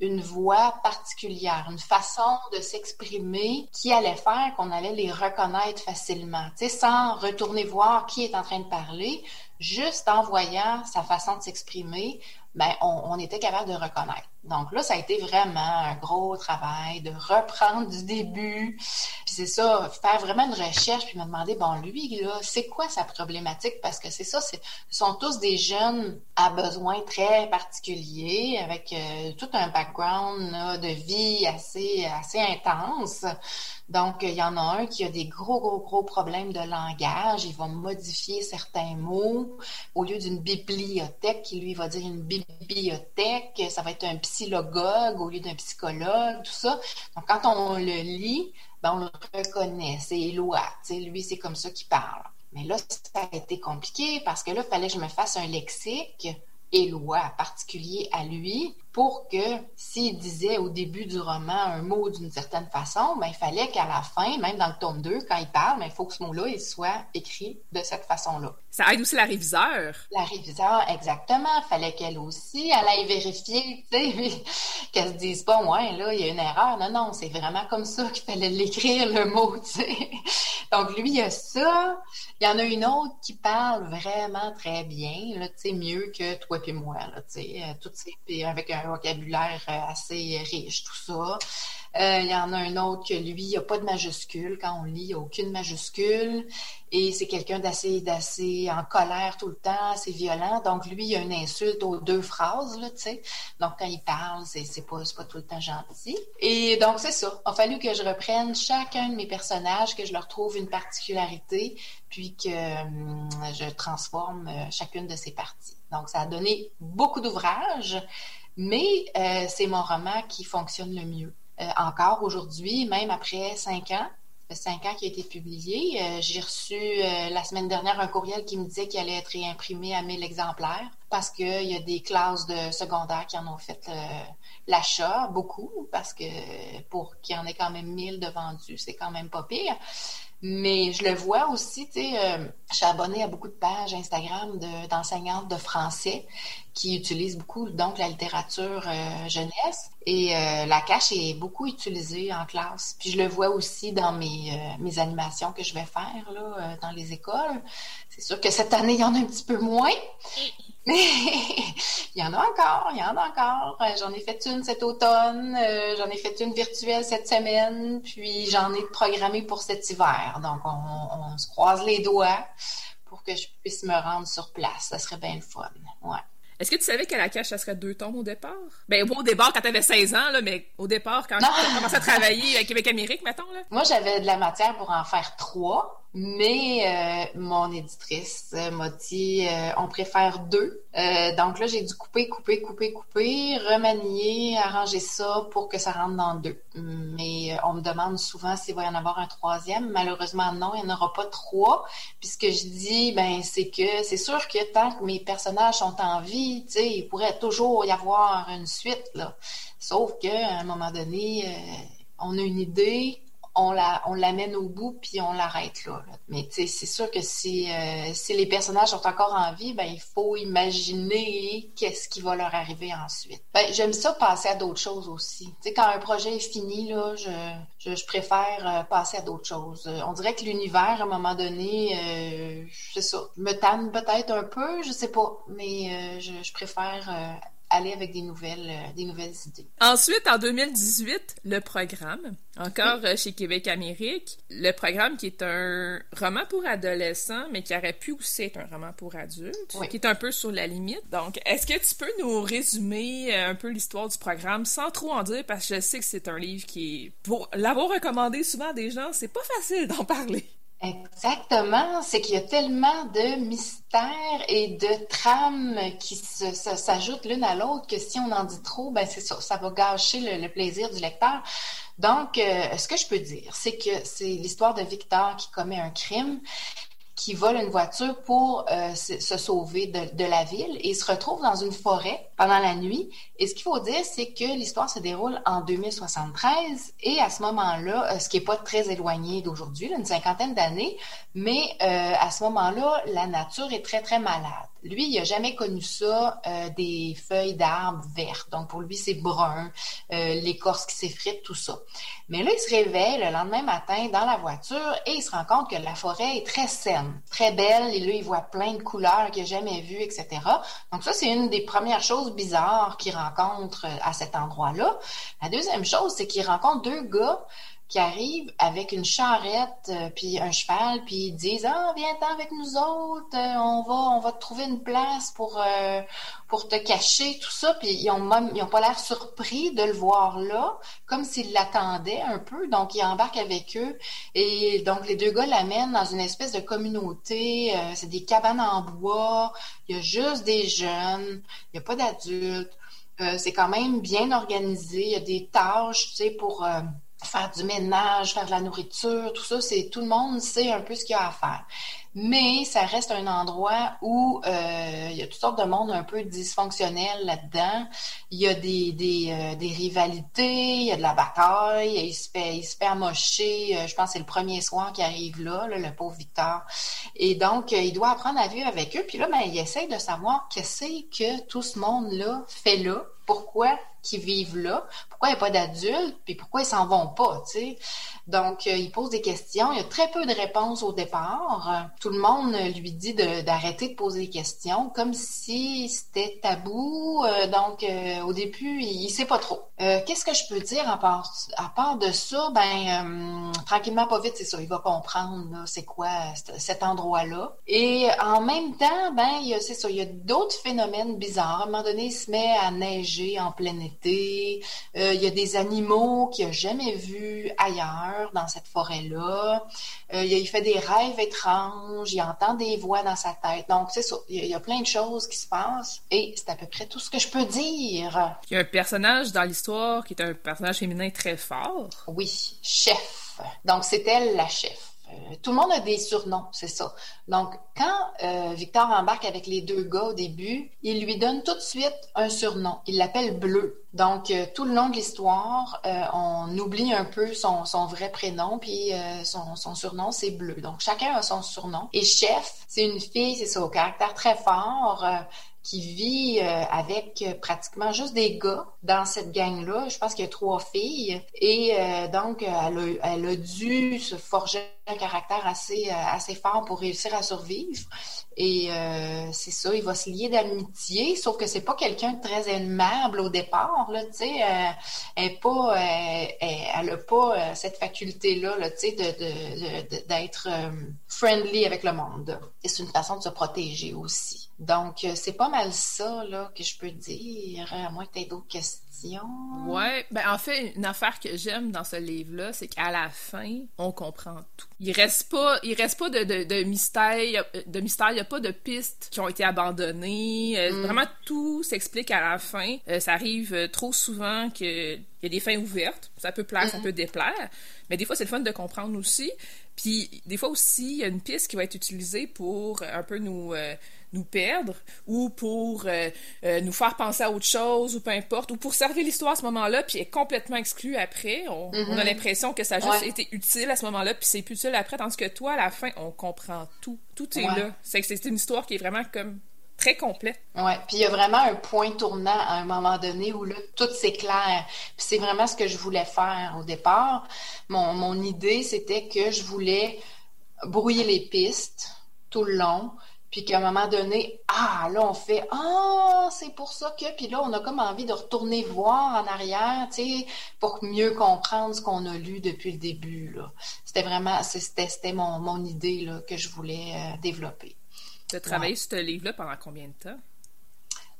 une voix particulière, une façon de s'exprimer qui allait faire qu'on allait les reconnaître facilement, tu sans retourner voir qui est en train de parler, juste en voyant sa façon de s'exprimer, ben, on, était capable de reconnaître. Donc là, ça a été vraiment un gros travail de reprendre du début. Puis c'est ça, faire vraiment une recherche, puis me demander, bon, lui, là, c'est quoi sa problématique? Parce que c'est ça, ce sont tous des jeunes à besoins très particuliers, avec euh, tout un background de vie assez, assez intense. Donc, il y en a un qui a des gros, gros, gros problèmes de langage. Il va modifier certains mots. Au lieu d'une bibliothèque, qui lui va dire une bibliothèque. Ça va être un psychologue au lieu d'un psychologue, tout ça. Donc, quand on le lit, ben, on le reconnaît. C'est Éloi. Lui, c'est comme ça qu'il parle. Mais là, ça a été compliqué parce que là, il fallait que je me fasse un lexique Éloi particulier à lui pour que s'il disait au début du roman un mot d'une certaine façon, ben, il fallait qu'à la fin, même dans le tome 2, quand il parle, ben, il faut que ce mot-là il soit écrit de cette façon-là. Ça aide aussi la réviseur. La réviseur, exactement. Il fallait qu'elle aussi, elle aille vérifier, (laughs) qu'elle se dise pas, ouais, là, il y a une erreur. Non, non, c'est vraiment comme ça qu'il fallait l'écrire, le mot. (laughs) Donc, lui, il y a ça. Il y en a une autre qui parle vraiment très bien, là, mieux que toi et moi, là, euh, toutes ces, avec un vocabulaire euh, assez riche, tout ça. Euh, il y en a un autre que lui, il n'y a pas de majuscule. Quand on lit, il n'y a aucune majuscule. Et c'est quelqu'un d'assez, d'assez en colère tout le temps, assez violent. Donc, lui, il y a une insulte aux deux phrases, tu sais. Donc, quand il parle, c'est, c'est pas, pas tout le temps gentil. Et donc, c'est ça. Il a fallu que je reprenne chacun de mes personnages, que je leur trouve une particularité, puis que hum, je transforme euh, chacune de ces parties. Donc, ça a donné beaucoup d'ouvrages, mais euh, c'est mon roman qui fonctionne le mieux. Euh, encore aujourd'hui, même après cinq ans, cinq ans qui a été publié. Euh, j'ai reçu la semaine dernière un courriel qui me disait qu'il allait être réimprimé à 1000 exemplaires parce qu'il y a des classes de secondaire qui en ont fait l'achat, beaucoup, parce que pour qu'il y en ait quand même 1000 de vendus, c'est quand même pas pire. Mais je le vois aussi, tu sais, je suis abonnée à beaucoup de pages Instagram d'enseignantes de, français qui utilisent beaucoup donc la littérature euh, jeunesse et euh, la cache est beaucoup utilisée en classe. Puis je le vois aussi dans mes, mes animations que je vais faire là, dans les écoles. C'est sûr que cette année, il y en a un petit peu moins. Mais (laughs) il y en a encore, il y en a encore. Euh, j'en ai fait une cet automne, euh, j'en ai fait une virtuelle cette semaine, puis j'en ai programmé pour cet hiver. Donc, on, se croise les doigts pour que je puisse me rendre sur place. Ça serait bien le fun. Ouais. Est-ce que tu savais qu'à la cache, ça serait deux tomes au départ? Ben, au départ, quand tu avais 16 ans, là, mais au départ, quand tu commencé à travailler à Québec-Amérique, mettons, là? Moi, j'avais de la matière pour en faire trois. Mais euh, mon éditrice euh, m'a dit euh, on préfère deux. donc là, j'ai dû couper, couper, couper, couper, remanier, arranger ça pour que ça rentre dans deux. Mais on me demande souvent s'il va y en avoir un troisième. Malheureusement, non, il n'y en aura pas trois. Puis ce que je dis, ben, c'est que c'est sûr que tant que mes personnages sont en vie, il pourrait toujours y avoir une suite. Sauf qu'à un moment donné, on a une idée, on la, on l'amène au bout puis on l'arrête là, Mais c'est sûr que si, euh, si les personnages sont encore en vie, ben il faut imaginer qu'est-ce qui va leur arriver ensuite. Ben, j'aime ça passer à d'autres choses aussi. Quand un projet est fini là, je, préfère euh, passer à d'autres choses. On dirait que l'univers à un moment donné, euh, c'est ça, me tanne peut-être un peu, je sais pas, mais je préfère aller avec des nouvelles, euh, des nouvelles idées. Ensuite, en 2018, le programme, encore euh, chez Québec Amérique, le programme qui est un roman pour adolescents, mais qui aurait pu aussi être un roman pour adultes, qui est un peu sur la limite. Donc, est-ce que tu peux nous résumer euh, un peu l'histoire du programme sans trop en dire, parce que je sais que c'est un livre qui pour l'avoir recommandé souvent à des gens, c'est pas facile d'en (laughs) parler. Exactement, c'est qu'il y a tellement de mystères et de trames qui s'ajoutent l'une à l'autre que si on en dit trop, ben c'est ça, ça va gâcher le, plaisir du lecteur. Donc, euh, ce que je peux dire, c'est que c'est l'histoire de Victor qui commet un crime qui vole une voiture pour euh, se, sauver de, la ville et se retrouve dans une forêt pendant la nuit. Et ce qu'il faut dire, c'est que l'histoire se déroule en 2073 et à ce moment-là, euh, ce qui est pas très éloigné d'aujourd'hui, une cinquantaine d'années, mais euh, à ce moment-là, la nature est très, très malade. Lui, il n'a jamais connu ça, des feuilles d'arbres vertes. Donc, pour lui, c'est brun, l'écorce qui s'effrite, tout ça. Mais là, il se réveille le lendemain matin dans la voiture et il se rend compte que la forêt est très saine. très belle et là, il voit plein de couleurs qu'il n'a jamais vues, etc. Donc ça, c'est une des premières choses bizarres qu'il rencontre à cet endroit-là. La deuxième chose, c'est qu'il rencontre deux gars qui arrivent avec une charrette euh, puis un cheval puis ils disent ah viens-t'en avec nous autres euh, on va on va te trouver une place pour euh, pour te cacher tout ça puis ils ont même ils ont pas l'air surpris de le voir là comme s'ils l'attendaient un peu. Donc ils embarquent avec eux et donc les deux gars l'amènent dans une espèce de communauté c'est des cabanes en bois. Il y a juste des jeunes il y a pas d'adultes c'est quand même bien organisé. Il y a des tâches tu sais pour faire du ménage, faire de la nourriture, tout ça, c'est tout le monde sait un peu ce qu'il y a à faire. Mais ça reste un endroit où euh, il y a toutes sortes de monde un peu dysfonctionnel là-dedans. Il y a des, euh, des, rivalités, il y a de la bataille, il se fait, il se fait amocher. Euh, je pense que c'est le premier soir qui arrive là, le pauvre Victor. Et donc, il doit apprendre à vivre avec eux. Puis là, ben, il essaie de savoir qu'est-ce que tout ce monde-là fait là, pourquoi qui vivent là, pourquoi il n'y a pas d'adultes, puis pourquoi ils s'en vont pas, tu sais? Donc, euh, il pose des questions. Il y a très peu de réponses au départ. tout le monde lui dit d'arrêter de, poser des questions, comme si c'était tabou. Euh, donc, euh, au début, il ne sait pas trop. Qu'est-ce que je peux dire à part, à part de ça? Ben, tranquillement, pas vite, c'est ça. Il va comprendre c'est quoi cet endroit-là. Et en même temps, ben, c'est ça. Il y a d'autres phénomènes bizarres. À un moment donné, il se met à neiger en plein été. Il y a des animaux qu'il n'a jamais vus ailleurs dans cette forêt-là. Euh, il fait des rêves étranges, il entend des voix dans sa tête. Donc, c'est ça. Il y, a plein de choses qui se passent et c'est à peu près tout ce que je peux dire. Il y a un personnage dans l'histoire qui est un personnage féminin très fort. Oui, chef. Donc, c'est elle la chef. Euh, tout le monde a des surnoms, c'est ça. Donc, quand euh, Victor embarque avec les deux gars au début, il lui donne tout de suite un surnom. Il l'appelle Bleu. Donc, euh, tout le long de l'histoire, on oublie un peu son, vrai prénom, puis son, son, surnom, c'est Bleu. Donc, chacun a son surnom. Et Chef, c'est une fille, c'est ça, au caractère très fort, qui vit euh, avec euh, pratiquement juste des gars dans cette gang-là. Je pense qu'il y a trois filles. Et euh, donc, elle a, elle a, dû se forger un caractère assez, assez fort pour réussir à survivre. Et c'est ça, il va se lier d'amitié, sauf que c'est pas quelqu'un de très aimable au départ. Là, elle, pas, elle, pas cette faculté-là, d'être friendly avec le monde. Et c'est une façon de se protéger aussi. Donc, euh, c'est pas mal ça là, que je peux dire, à moins que tu aies d'autres questions. Ouais, ben en fait, une affaire que j'aime dans ce livre-là, c'est qu'à la fin, on comprend tout. Il reste pas, il reste pas de, de, de mystère, de mystère, il y a pas de pistes qui ont été abandonnées. Euh, mm. Vraiment, tout s'explique à la fin. Euh, ça arrive trop souvent que il y a des fins ouvertes. Ça peut plaire, ça mm-hmm. peut déplaire. Mais des fois, c'est le fun de comprendre aussi. Puis, des fois aussi, il y a une piste qui va être utilisée pour un peu nous nous perdre ou pour euh, euh, nous faire penser à autre chose ou peu importe ou pour servir l'histoire à ce moment-là puis est complètement exclu après on, a mm-hmm. l'impression que ça a juste été utile à ce moment-là puis c'est plus utile après tandis que toi à la fin on comprend tout tout est là c'est une histoire qui est vraiment comme très complète. Ouais, puis il y a vraiment un point tournant à un moment donné où là tout s'éclaire. Puis c'est vraiment ce que je voulais faire au départ. Mon, mon idée c'était que je voulais brouiller les pistes tout le long, puis qu'à un moment donné, ah, là, on fait, ah, c'est pour ça que, puis là, on a comme envie de retourner voir en arrière, tu sais, pour mieux comprendre ce qu'on a lu depuis le début, là. C'était vraiment, c'était mon, mon idée, là, que je voulais euh, développer. Tu as travaillé sur ce livre-là pendant combien de temps?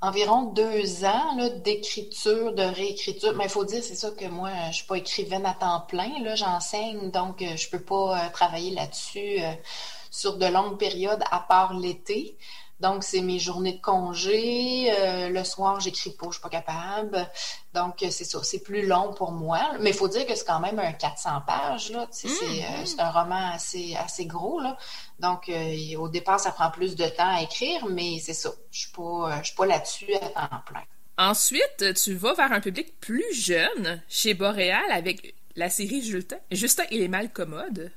Environ deux ans d'écriture, de réécriture. Mais il faut dire, c'est ça que moi, je suis pas écrivaine à temps plein. Là, j'enseigne, donc euh, je peux pas euh, travailler là-dessus sur de longues périodes à part l'été. Donc, c'est mes journées de congé. Euh, le soir, j'écris pas, je suis pas capable. Donc, c'est ça, c'est plus long pour moi. Mais il faut dire que c'est quand même un 400 pages, là. Euh, mm-hmm. c'est, un roman assez, assez gros, là. Donc, euh, au départ, ça prend plus de temps à écrire, mais c'est ça. Je suis pas, je suis pas là-dessus à temps plein. Ensuite, tu vas vers un public plus jeune chez Boréal avec la série Justin, Justin et les malcommodes.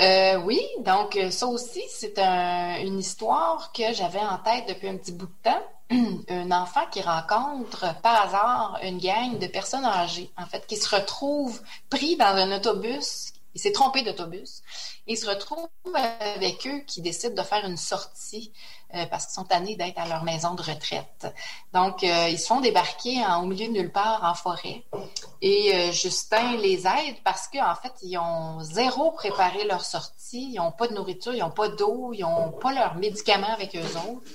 Euh, oui, donc euh, ça aussi, c'est une histoire que j'avais en tête depuis un petit bout de temps. (clears throat) un enfant qui rencontre par hasard une gang de personnes âgées, en fait, qui se retrouvent pris dans un autobus il s'est trompé d'autobus. Il se retrouve avec eux qui décident de faire une sortie euh, parce qu'ils sont tannés d'être à leur maison de retraite. Donc, euh, ils se font débarquer au milieu de nulle part en forêt. Et euh, Justin les aide parce qu'en fait, ils ont zéro préparé leur sortie. Ils n'ont pas de nourriture, ils n'ont pas d'eau, ils n'ont pas leurs médicaments avec eux autres.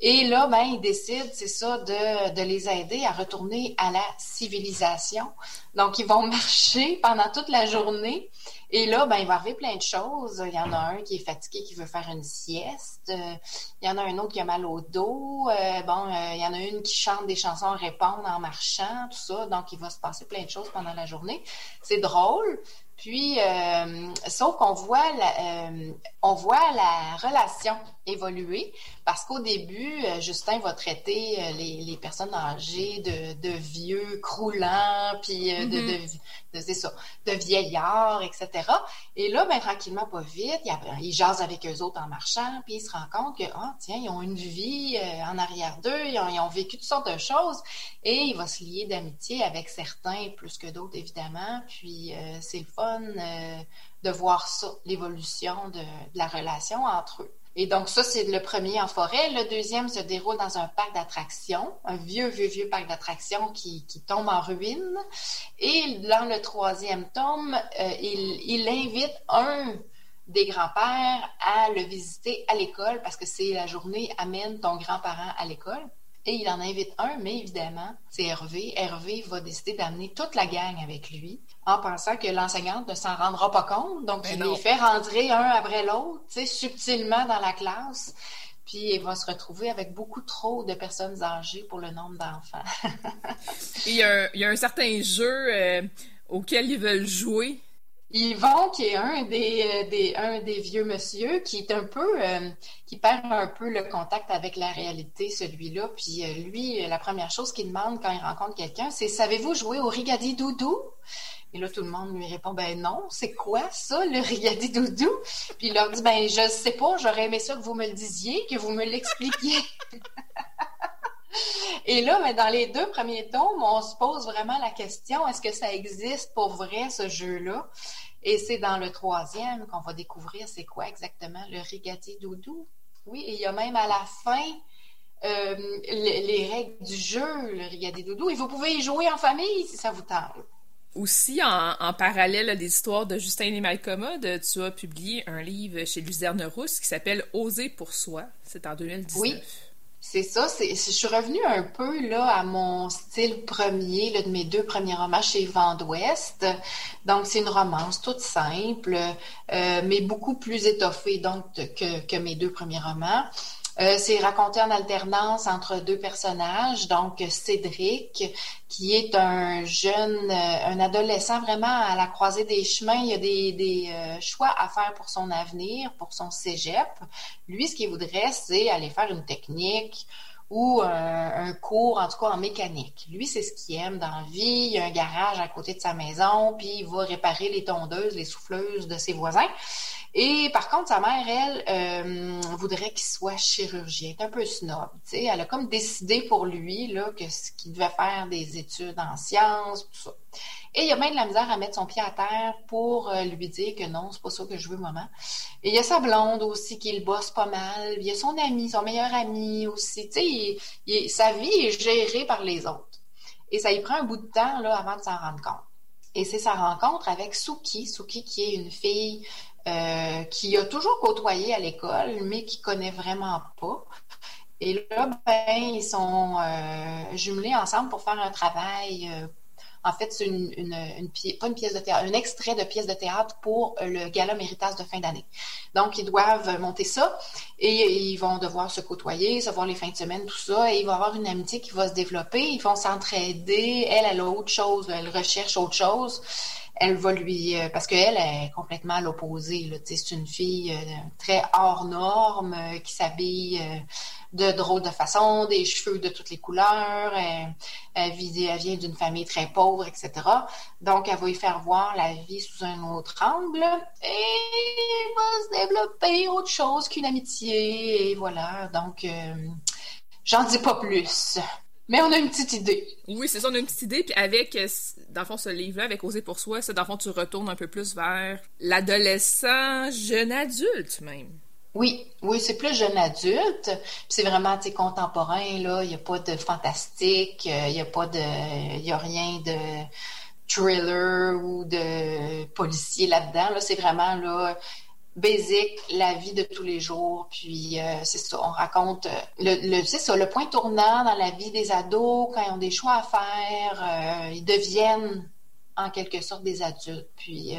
Et là, ben, il décide, c'est ça, de, de, les aider à retourner à la civilisation. Donc, ils vont (laughs) marcher pendant toute la journée. Et là, ben, il va arriver plein de choses. Il y en a un qui est fatigué, qui veut faire une sieste. Il y en a un autre qui a mal au dos. Euh, bon, euh, il y en a une qui chante des chansons, répondre en marchant, tout ça. Donc, il va se passer plein de choses pendant la journée. C'est drôle. Puis, euh, sauf qu'on voit, la, euh, on voit la relation évoluer parce qu'au début, euh, Justin va traiter euh, les, les, personnes âgées de, de vieux croulants, puis de, mm-hmm. de, de, ça, de vieillards, etc. Et là, ben, tranquillement, pas vite, il, il jase avec eux autres en marchant, puis il se rend compte que, ah, tiens, ils ont une vie en arrière d'eux, ils ont, ils ont vécu toutes sortes de choses, et il va se lier d'amitié avec certains plus que d'autres, évidemment, puis c'est le fun euh, de voir ça, l'évolution de, de, la relation entre eux. Et donc ça, c'est le premier en forêt. Le deuxième se déroule dans un parc d'attractions, un vieux, vieux, vieux parc d'attractions qui, tombe en ruine. Et dans le troisième tome, euh, il, il invite un des grands-pères à le visiter à l'école parce que c'est la journée amène ton grand-parent à l'école. Et il en invite un, mais évidemment, c'est Hervé. Hervé va décider d'amener toute la gang avec lui en pensant que l'enseignante ne s'en rendra pas compte. Donc, il les fait rentrer un après l'autre, subtilement dans la classe. Puis il va se retrouver avec beaucoup trop de personnes âgées pour le nombre d'enfants. (laughs) il, y a un, il, y a un, certain jeu euh, auquel ils veulent jouer. Yvon, qui est un des, des, un des vieux monsieur, qui est un peu, euh, qui perd un peu le contact avec la réalité, celui-là. Puis euh, lui, la première chose qu'il demande quand il rencontre quelqu'un, c'est Savez-vous jouer au rigadi doudou? Et là, tout le monde lui répond, ben non, c'est quoi ça, le rigadi doudou? Puis il leur dit, ben je sais pas, j'aurais aimé ça que vous me le disiez, que vous me l'expliquiez. (laughs) Et là, mais dans les deux premiers tomes, on se pose vraiment la question, est-ce que ça existe pour vrai, ce jeu-là? Et c'est dans le troisième qu'on va découvrir c'est quoi exactement le rigadi doudou. Oui, et il y a même à la fin euh, les, les, règles du jeu, le rigadi doudou, et vous pouvez y jouer en famille si ça vous tente. Aussi, en, en parallèle à des histoires de Justin et Malcommode, tu as publié un livre chez Luzerne Rousse qui s'appelle Oser pour soi. C'est en 2019. Oui. C'est ça, je suis revenue un peu là à mon style premier, là, de mes deux premiers romans chez Vent d'Ouest. Donc, c'est une romance toute simple, euh, mais beaucoup plus étoffée donc que, que mes deux premiers romans. Euh, c'est raconté en alternance entre deux personnages, donc Cédric, qui est un jeune, euh, un adolescent vraiment à la croisée des chemins. Il y a des, euh, choix à faire pour son avenir, pour son cégep. Lui, ce qu'il voudrait, c'est aller faire une technique ou un, un, cours, en tout cas en mécanique. Lui, c'est ce qu'il aime dans la vie. Il y a un garage à côté de sa maison, puis il va réparer les tondeuses, les souffleuses de ses voisins. Et par contre, sa mère, elle, euh, voudrait qu'il soit chirurgien. Elle est un peu snob. sais. Elle a comme décidé pour lui là, qu'il devait faire des études en sciences, tout ça. Et il a même de la misère à mettre son pied à terre pour euh, lui dire que non, c'est pas ça que je veux, maman. Et il y a sa blonde aussi qui le bosse pas mal. Il y a son ami, son meilleur ami aussi. Tu sais, sa vie est gérée par les autres. Et ça y prend un bout de temps là, avant de s'en rendre compte. Et c'est sa rencontre avec Suki. Suki qui est une fille euh, qui a toujours côtoyé à l'école, mais qui connaît vraiment pas. Et là, ben, ils sont euh, jumelés ensemble pour faire un travail. Euh, en fait, c'est une, une, pas une pièce de théâtre, un extrait de pièce de théâtre pour le gala Méritas de fin d'année. Donc, ils doivent monter ça et ils vont devoir se côtoyer, se voir les fins de semaine, tout ça, et il va y avoir une amitié qui va se développer. Ils vont s'entraider. Elle, elle a autre chose, elle recherche autre chose elle va lui euh, parce qu'elle est complètement à l'opposé. C'est une fille euh, très hors norme euh, qui s'habille de drôles de façon, des cheveux de toutes les couleurs. Elle, vient d'une famille très pauvre, etc. Donc, elle va lui faire voir la vie sous un autre angle et va se développer autre chose qu'une amitié. Et voilà. Donc, j'en dis pas plus. Mais on a une petite idée. Oui, c'est ça, on a une petite idée. Puis avec, euh, dans le fond, ce livre-là, avec Oser pour soi, c'est dans le fond, tu retournes un peu plus vers l'adolescent, jeune adulte même. Oui, oui, c'est plus jeune adulte. C'est vraiment contemporain, là. Il n'y a pas de fantastique, euh, il n'y a pas de. Il y a rien de thriller ou de policier là-dedans. Là, c'est vraiment là basic, la vie de tous les jours. Puis euh, c'est ça, on raconte euh, le, c'est le point tournant dans la vie des ados quand ils ont des choix à faire, ils deviennent en quelque sorte des adultes. Puis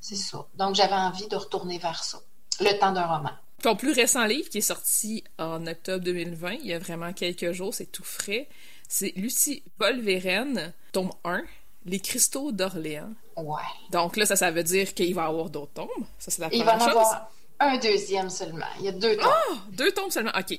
c'est ça. Donc j'avais envie de retourner vers ça. Le temps d'un roman. Ton plus récent livre qui est sorti en octobre 2020, il y a vraiment quelques jours, c'est tout frais. C'est Lucie Volveren, tome 1, Les cristaux d'Orléans. Ouais. Donc là, ça, ça veut dire qu'il va y avoir d'autres tomes. Ça, c'est la il première va en avoir un deuxième seulement. Il y a deux tomes. Ah! Deux tomes seulement. OK. Ouais.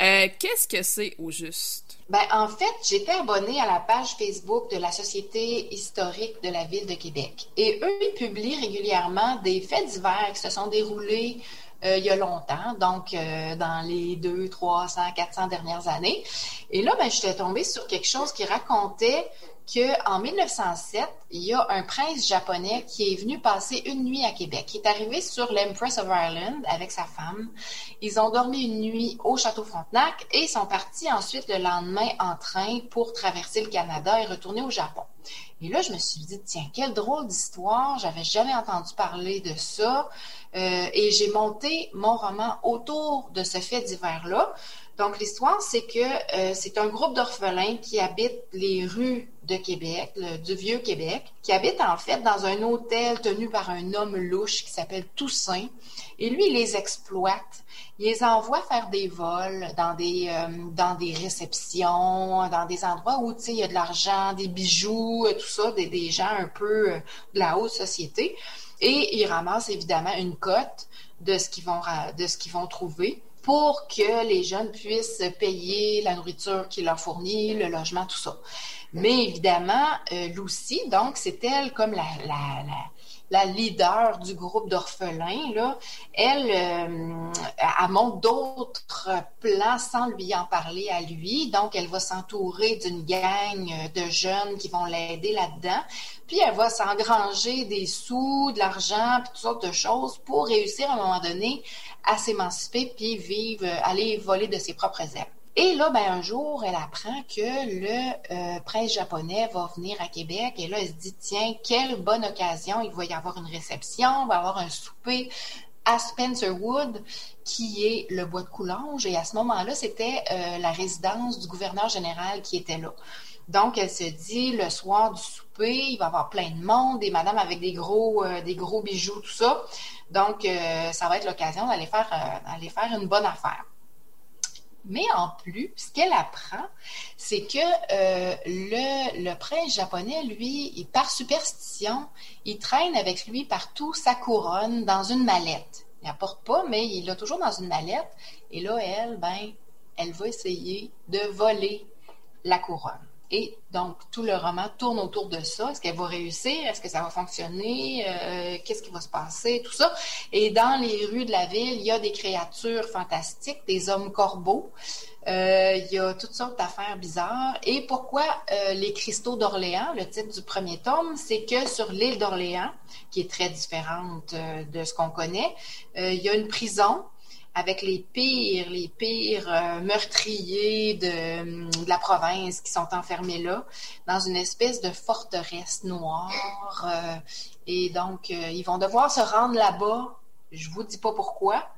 Euh, Qu'est-ce que c'est au juste? Ben, en fait, j'étais abonnée à la page Facebook de la Société historique de la ville de Québec. Et eux, ils publient régulièrement des faits divers qui se sont déroulés euh, il y a longtemps, donc euh, dans les 2, 300, 400 dernières années. Et là, ben, j'étais tombée sur quelque chose qui racontait qu'en 1907, il y a un prince japonais qui est venu passer une nuit à Québec. Il est arrivé sur l'Empress of Ireland avec sa femme. Ils ont dormi une nuit au Château Frontenac et sont partis ensuite le lendemain en train pour traverser le Canada et retourner au Japon. Et là, je me suis dit, tiens, quelle drôle d'histoire. J'avais jamais entendu parler de ça. Euh, et j'ai monté mon roman autour de ce fait divers-là. Donc, l'histoire, c'est que euh, c'est un groupe d'orphelins qui habitent les rues de Québec, du vieux Québec, qui habitent en fait dans un hôtel tenu par un homme louche qui s'appelle Toussaint. Et lui, il les exploite. Il les envoie faire des vols dans des, euh, dans des réceptions, dans des endroits où, il y a de l'argent, des bijoux, tout ça, des, des gens un peu de la haute société. Et ils ramassent évidemment une cote de ce qu'ils vont, de ce qu'ils vont trouver pour que les jeunes puissent payer la nourriture qu'il leur fournit, le logement, tout ça. Mais évidemment, euh, Lucie, donc, c'est elle comme la, la, la, la leader du groupe d'orphelins, elle, euh, d'autres plans sans lui en parler à lui. Donc, elle va s'entourer d'une gang de jeunes qui vont l'aider là-dedans. Puis, elle va s'engranger des sous, de l'argent, puis toutes sortes de choses pour réussir à un moment donné à s'émanciper puis vivre, aller voler de ses propres ailes. Et là, ben, un jour, elle apprend que le euh, prince japonais va venir à Québec. Et là, elle se dit, tiens, quelle bonne occasion. Il va y avoir une réception, il va y avoir un souper à Spencerwood, qui est le bois de Coulanges. Et à ce moment-là, c'était euh, la résidence du gouverneur général qui était là. Donc, elle se dit, le soir du souper, il va y avoir plein de monde, des madames avec des gros, euh, des gros bijoux, tout ça. Donc, ça va être l'occasion d'aller faire, d'aller faire une bonne affaire. Mais en plus, ce qu'elle apprend, c'est que euh, le, le, prince japonais, lui, par superstition, il traîne avec lui partout sa couronne dans une mallette. Il n'apporte pas, mais il l'a toujours dans une mallette. Et là, elle, ben, elle va essayer de voler la couronne. Et donc, tout le roman tourne autour de ça. Est-ce qu'elle va réussir? Est-ce que ça va fonctionner? Euh, Qu'est-ce qui va se passer? Tout ça. Et dans les rues de la ville, il y a des créatures fantastiques, des hommes corbeaux. Euh, il y a toutes sortes d'affaires bizarres. Et pourquoi euh, les cristaux d'Orléans, le titre du premier tome, c'est que sur l'île d'Orléans, qui est très différente de ce qu'on connaît, il y a une prison avec les pires, les pires euh, meurtriers de, la province qui sont enfermés là, dans une espèce de forteresse noire. Euh, et donc, euh, ils vont devoir se rendre là-bas. Je vous dis pas pourquoi,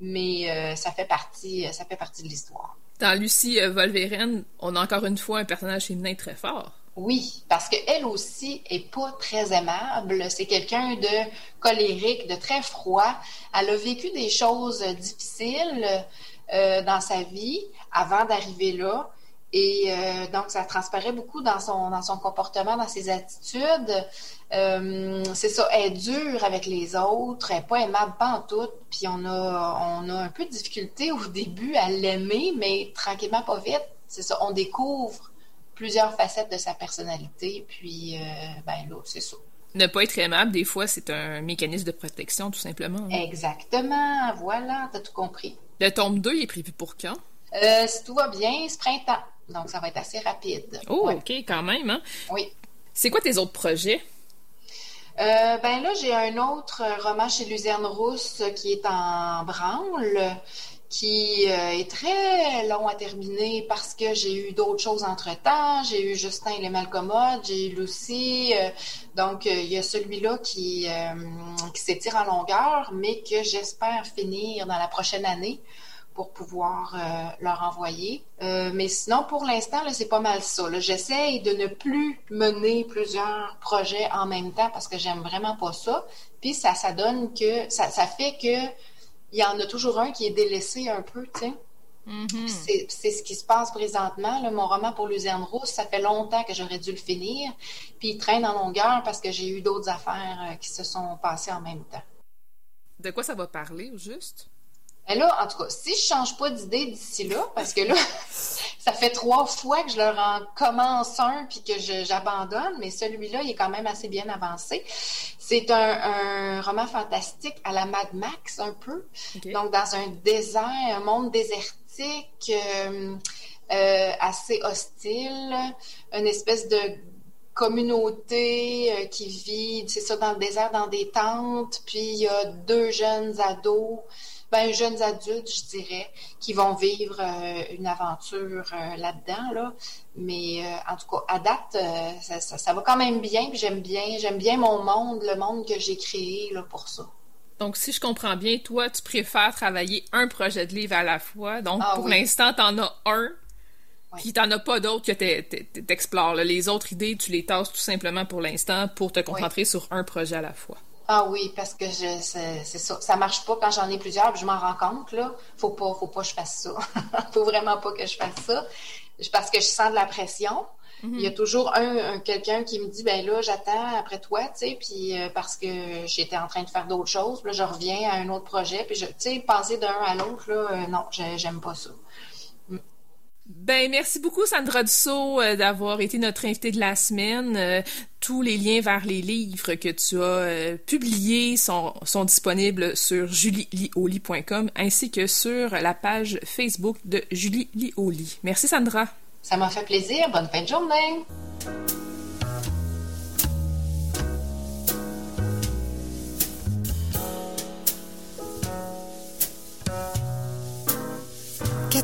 mais ça fait partie, ça fait partie de l'histoire. Dans Lucie Volveren, on a encore une fois un personnage féminin très fort. Oui, parce qu'elle aussi est pas très aimable. C'est quelqu'un de colérique, de très froid. Elle a vécu des choses difficiles euh, dans sa vie avant d'arriver là. Et euh, donc, ça transparaît beaucoup dans son, dans son comportement, dans ses attitudes. Euh, c'est ça, elle est dure avec les autres, elle n'est pas aimable, pas en tout. Puis on a, on a un peu de difficulté au début à l'aimer, mais tranquillement, pas vite. C'est ça, on découvre plusieurs facettes de sa personnalité. Puis, euh, ben là, c'est ça. Ne pas être aimable, des fois, c'est un mécanisme de protection, tout simplement. Hein. Exactement. Voilà, t'as tout compris. Le tome 2 est prévu pour quand? Euh, si tout va bien, ce printemps. Donc, ça va être assez rapide. Oh, OK, quand même. Hein? Oui. C'est quoi tes autres projets? Euh, ben là, j'ai un autre roman chez Luzerne Rousse qui est en branle qui euh, est très long à terminer parce que j'ai eu d'autres choses entre-temps. J'ai eu Justin et les Malcommodes, j'ai eu Lucie. Euh, donc, euh, il y a celui-là qui, qui s'étire en longueur, mais que j'espère finir dans la prochaine année pour pouvoir leur envoyer. mais sinon, pour l'instant, c'est pas mal ça. J'essaye de ne plus mener plusieurs projets en même temps parce que j'aime vraiment pas ça. Puis ça, ça donne que ça, ça fait que il y en a toujours un qui est délaissé un peu, tu sais. Mm-hmm. C'est ce qui se passe présentement. mon roman pour Luzerne Rousse, ça fait longtemps que j'aurais dû le finir. Puis il traîne en longueur parce que j'ai eu d'autres affaires euh, qui se sont passées en même temps. De quoi ça va parler, au juste? Et ben là, en tout cas, si je change pas d'idée d'ici là, parce que là, (laughs) ça fait trois fois que je leur en commence un puis que j'abandonne, mais celui-là, il est quand même assez bien avancé. C'est un, roman fantastique à la Mad Max, un peu. Donc, dans un désert, un monde désertique, euh, euh, assez hostile, une espèce de communauté euh, qui vit, c'est ça, dans le désert, dans des tentes, puis il y a deux jeunes ados ben, jeunes adultes, je dirais, qui vont vivre euh, une aventure euh, là-dedans. Là. Mais euh, en tout cas, à date, ça, ça, va quand même bien. j'aime bien, j'aime bien mon monde, le monde que j'ai créé là, pour ça. Donc, si je comprends bien, toi, tu préfères travailler un projet de livre à la fois. Donc, ah pour l'instant, tu en as un, puis tu n'en as pas d'autres que tu explores. Les autres idées, tu les tasses tout simplement pour l'instant pour te concentrer sur un projet à la fois. Ah oui, parce que je, c'est, ça. Ça marche pas quand j'en ai plusieurs, puis je m'en rends compte, là. Faut pas, faut pas que je fasse ça. (laughs) faut vraiment pas que je fasse ça. Parce que je sens de la pression. Mm-hmm. Il y a toujours un, quelqu'un qui me dit, ben là, j'attends après toi, tu sais, puis euh, parce que j'étais en train de faire d'autres choses, puis là, je reviens à un autre projet, puis je, tu sais, passer d'un à l'autre, là, euh, non, j'aime pas ça. Ben, merci beaucoup, Sandra Dussault, euh, d'avoir été notre invitée de la semaine. Euh, tous les liens vers les livres que tu as euh, publiés sont, sont disponibles sur julielioli.com ainsi que sur la page Facebook de Julie Lioli. Merci, Sandra. Ça m'a fait plaisir. Bonne fin de journée.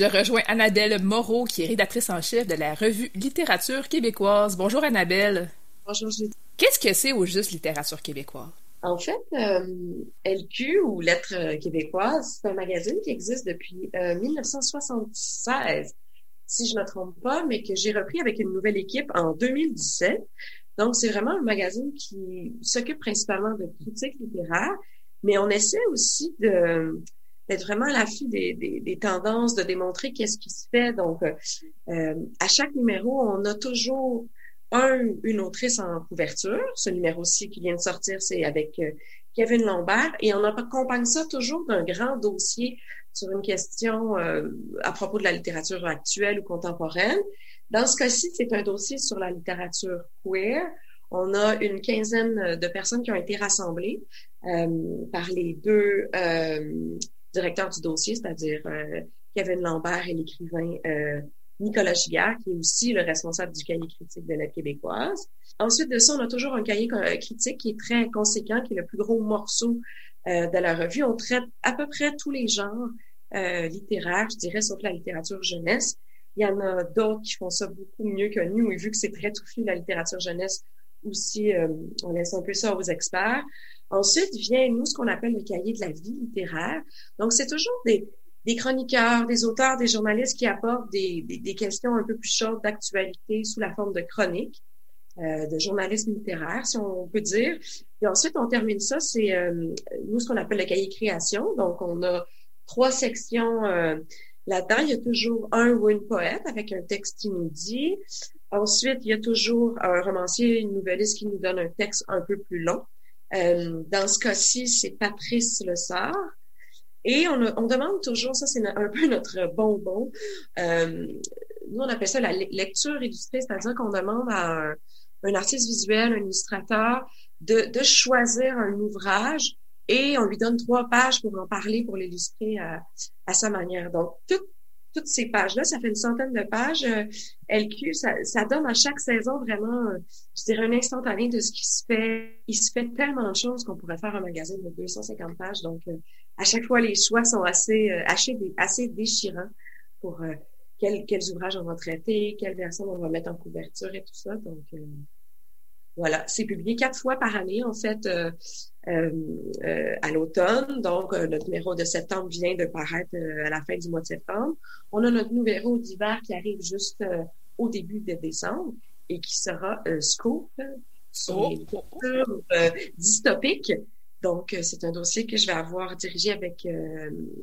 Je rejoins Annabelle Moreau, qui est rédactrice en chef de la revue Littérature québécoise. Bonjour Annabelle. Bonjour Julie. Qu'est-ce que c'est au juste Littérature québécoise? En fait, euh, LQ ou Lettres québécoises, c'est un magazine qui existe depuis 1976, euh, si je ne me trompe pas, mais que j'ai repris avec une nouvelle équipe en 2017. Donc, c'est vraiment un magazine qui s'occupe principalement de critiques littéraires, mais on essaie aussi de d'être vraiment à l'affût des, tendances, de démontrer qu'est-ce qui se fait. Donc, euh, euh, à chaque numéro, on a toujours un, une autrice en couverture. Ce numéro-ci qui vient de sortir, c'est avec euh, Kevin Lambert. Et on accompagne ça toujours d'un grand dossier sur une question à propos de la littérature actuelle ou contemporaine. Dans ce cas-ci, c'est un dossier sur la littérature queer. On a une quinzaine de personnes qui ont été rassemblées par les deux directeur du dossier, c'est-à-dire euh, Kevin Lambert et l'écrivain euh, Nicolas Giguère, qui est aussi le responsable du cahier critique de l'aide québécoise. Ensuite de ça, on a toujours un cahier euh, critique qui est très conséquent, qui est le plus gros morceau de la revue. On traite à peu près tous les genres littéraires, je dirais, sauf la littérature jeunesse. Il y en a d'autres qui font ça beaucoup mieux que nous, et vu que c'est très touffé, la littérature jeunesse, aussi, euh, on laisse un peu ça aux experts. Ensuite vient, nous, ce qu'on appelle le cahier de la vie littéraire. Donc, c'est toujours des, des chroniqueurs, des auteurs, des journalistes qui apportent des, des, des questions un peu plus chaudes d'actualité sous la forme de chroniques, euh, de journalisme littéraire, si on peut dire. Et ensuite, on termine ça, c'est euh, nous ce qu'on appelle le cahier création. Donc, on a trois sections euh, là-dedans. Il y a toujours un ou une poète avec un texte inédit. Ensuite, il y a toujours un romancier, une nouvelliste qui nous donne un texte un peu plus long. Euh, dans ce cas-ci, c'est Patrice Le Sort. Et on, on, demande toujours, ça c'est un peu notre bonbon, euh, nous on appelle ça la lecture illustrée, c'est-à-dire qu'on demande à un, un, artiste visuel, un illustrateur, de, de, choisir un ouvrage et on lui donne trois pages pour en parler, pour l'illustrer à, à, sa manière. Donc, tout, toutes ces pages-là, ça fait une centaine de pages. Euh, LQ, ça, ça, donne à chaque saison vraiment, euh, je dirais, un instantané de ce qui se fait. Il se fait tellement de choses qu'on pourrait faire un magazine de 250 pages. Donc, euh, à chaque fois, les choix sont assez, assez, assez déchirants pour quels, quels ouvrages on va traiter, quelles versions on va mettre en couverture et tout ça. Donc, voilà, c'est publié quatre fois par année, en fait, euh, euh, euh, à l'automne. Donc, notre numéro de septembre vient de paraître à la fin du mois de septembre. On a notre numéro d'hiver qui arrive juste au début de décembre et qui sera Scoop sur oh, les oh, oh. dystopiques. Donc, c'est un dossier que je vais avoir dirigé avec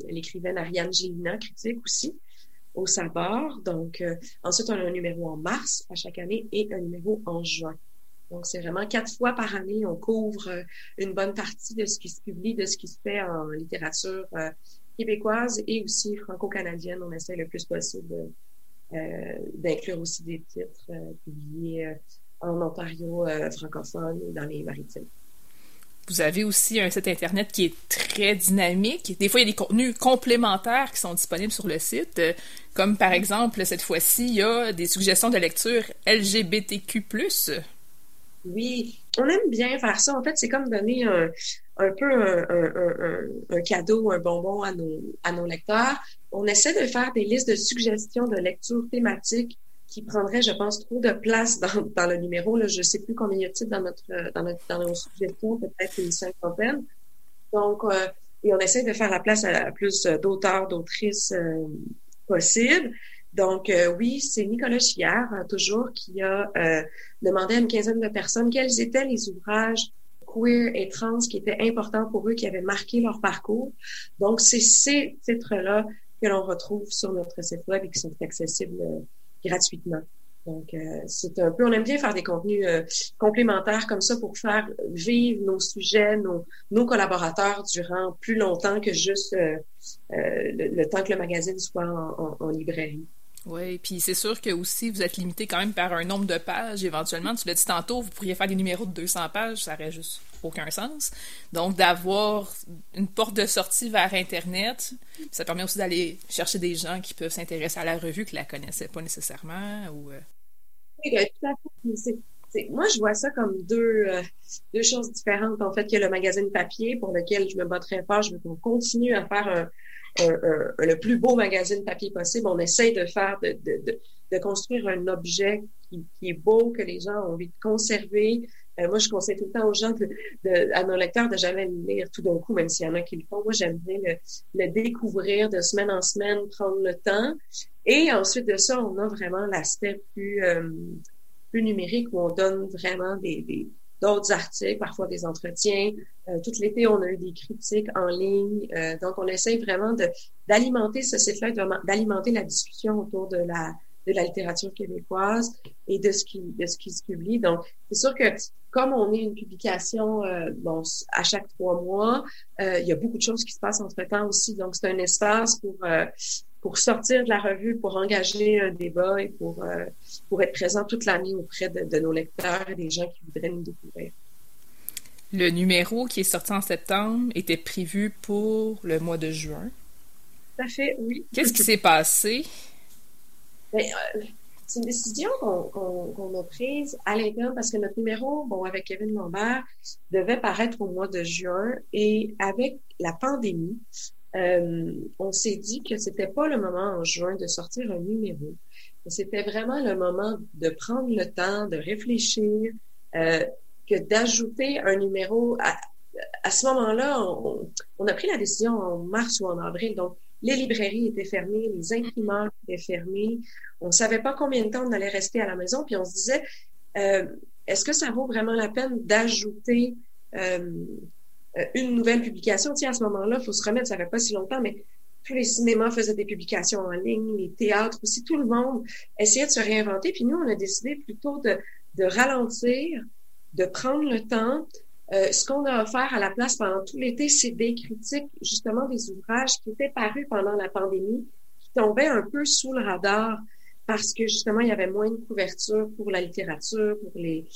l'écrivaine Ariane Gélina, critique aussi, au Sabord. Donc, ensuite, on a un numéro en mars à chaque année et un numéro en juin. Donc, c'est vraiment quatre fois par année, on couvre euh, une bonne partie de ce qui se publie, de ce qui se fait en littérature euh, québécoise et aussi franco-canadienne. On essaie le plus possible euh, d'inclure aussi des titres publiés en Ontario francophone et dans les maritimes. Vous avez aussi un site Internet qui est très dynamique. Des fois, il y a des contenus complémentaires qui sont disponibles sur le site, comme par exemple, cette fois-ci, il y a des suggestions de lecture LGBTQ+. Oui, on aime bien faire ça. En fait, c'est comme donner un, peu un, un, cadeau, un bonbon à nos, lecteurs. On essaie de faire des listes de suggestions de lectures thématiques qui prendraient, je pense, trop de place (laughs) dans, le numéro. Je sais plus combien y a-t-il dans notre, dans notre dans nos suggestions, peut-être une cinquantaine. Donc, euh, et on essaie de faire la place à, plus d'auteurs, d'autrices euh, possibles. Donc, euh, oui, c'est Nicolas Chiard, euh, toujours, qui a euh, demandé à une quinzaine de personnes quels étaient les ouvrages queer et trans qui étaient importants pour eux, qui avaient marqué leur parcours. Donc, c'est ces titres-là que l'on retrouve sur notre site web et qui sont accessibles gratuitement. Donc, c'est un peu, on aime bien faire des contenus complémentaires comme ça pour faire vivre nos sujets, nos, nos collaborateurs durant plus longtemps que juste le, temps que le magazine soit en, en librairie. Oui, puis c'est sûr que aussi vous êtes limité quand même par un nombre de pages. Éventuellement, tu l'as dit tantôt, vous pourriez faire des numéros de 200 pages, ça n'aurait juste aucun sens. Donc, d'avoir une porte de sortie vers Internet, ça permet aussi d'aller chercher des gens qui peuvent s'intéresser à la revue qui la connaissaient pas nécessairement. Ou, euh. Oui, ben, tout à fait. moi, je vois ça comme deux, euh, deux choses différentes. En fait, il y a le magazine papier pour lequel je me bats fort. Je veux qu'on continue à faire un, le plus beau magazine papier possible. On essaye de faire, de, de, de, construire un objet qui, est beau, que les gens ont envie de conserver. Euh, moi, je conseille tout le temps aux gens, de, à nos lecteurs, de jamais le lire tout d'un coup, même s'il y en a qui le font. Moi, j'aime bien le, le, découvrir de semaine en semaine, prendre le temps. Et ensuite de ça, on a vraiment l'aspect plus, euh, plus numérique où on donne vraiment des, des d'autres articles, parfois des entretiens. Euh, tout l'été, on a eu des critiques en ligne. Euh, donc, on essaie vraiment d'alimenter ce site-là, d'alimenter la discussion autour de la de la littérature québécoise et de ce qui de ce qui se publie. Donc, c'est sûr que comme on est une publication euh, bon à chaque trois mois, euh, il y a beaucoup de choses qui se passent entre temps aussi. Donc, c'est un espace pour euh, pour sortir de la revue, pour engager un débat et pour, euh, pour être présent toute l'année auprès de, de, nos lecteurs et des gens qui voudraient nous découvrir. Le numéro qui est sorti en septembre était prévu pour le mois de juin. Tout à fait, oui. Qu'est-ce qui s'est passé? Ben, euh, c'est une décision qu'on qu a prise à l'interne parce que notre numéro, bon, avec Kevin Lambert, devait paraître au mois de juin et avec la pandémie, euh, on s'est dit que c'était pas le moment en juin de sortir un numéro. C'était vraiment le moment de prendre le temps, de réfléchir, que d'ajouter un numéro à, ce moment-là, on, a pris la décision en mars ou en avril. Donc, les librairies étaient fermées, les imprimeurs étaient fermés. On savait pas combien de temps on allait rester à la maison. Puis on se disait, euh, est-ce que ça vaut vraiment la peine d'ajouter euh, une nouvelle publication? Tiens, à ce moment-là, il faut se remettre, ça fait pas si longtemps, mais tous les cinémas faisaient des publications en ligne, les théâtres aussi, tout le monde essayait de se réinventer. Puis nous, on a décidé plutôt de, de ralentir, de prendre le temps, euh, ce qu'on a offert à la place pendant tout l'été, c'est des critiques, justement, des ouvrages qui étaient parus pendant la pandémie, qui tombaient un peu sous le radar parce que justement, il y avait moins de couverture pour la littérature, pour les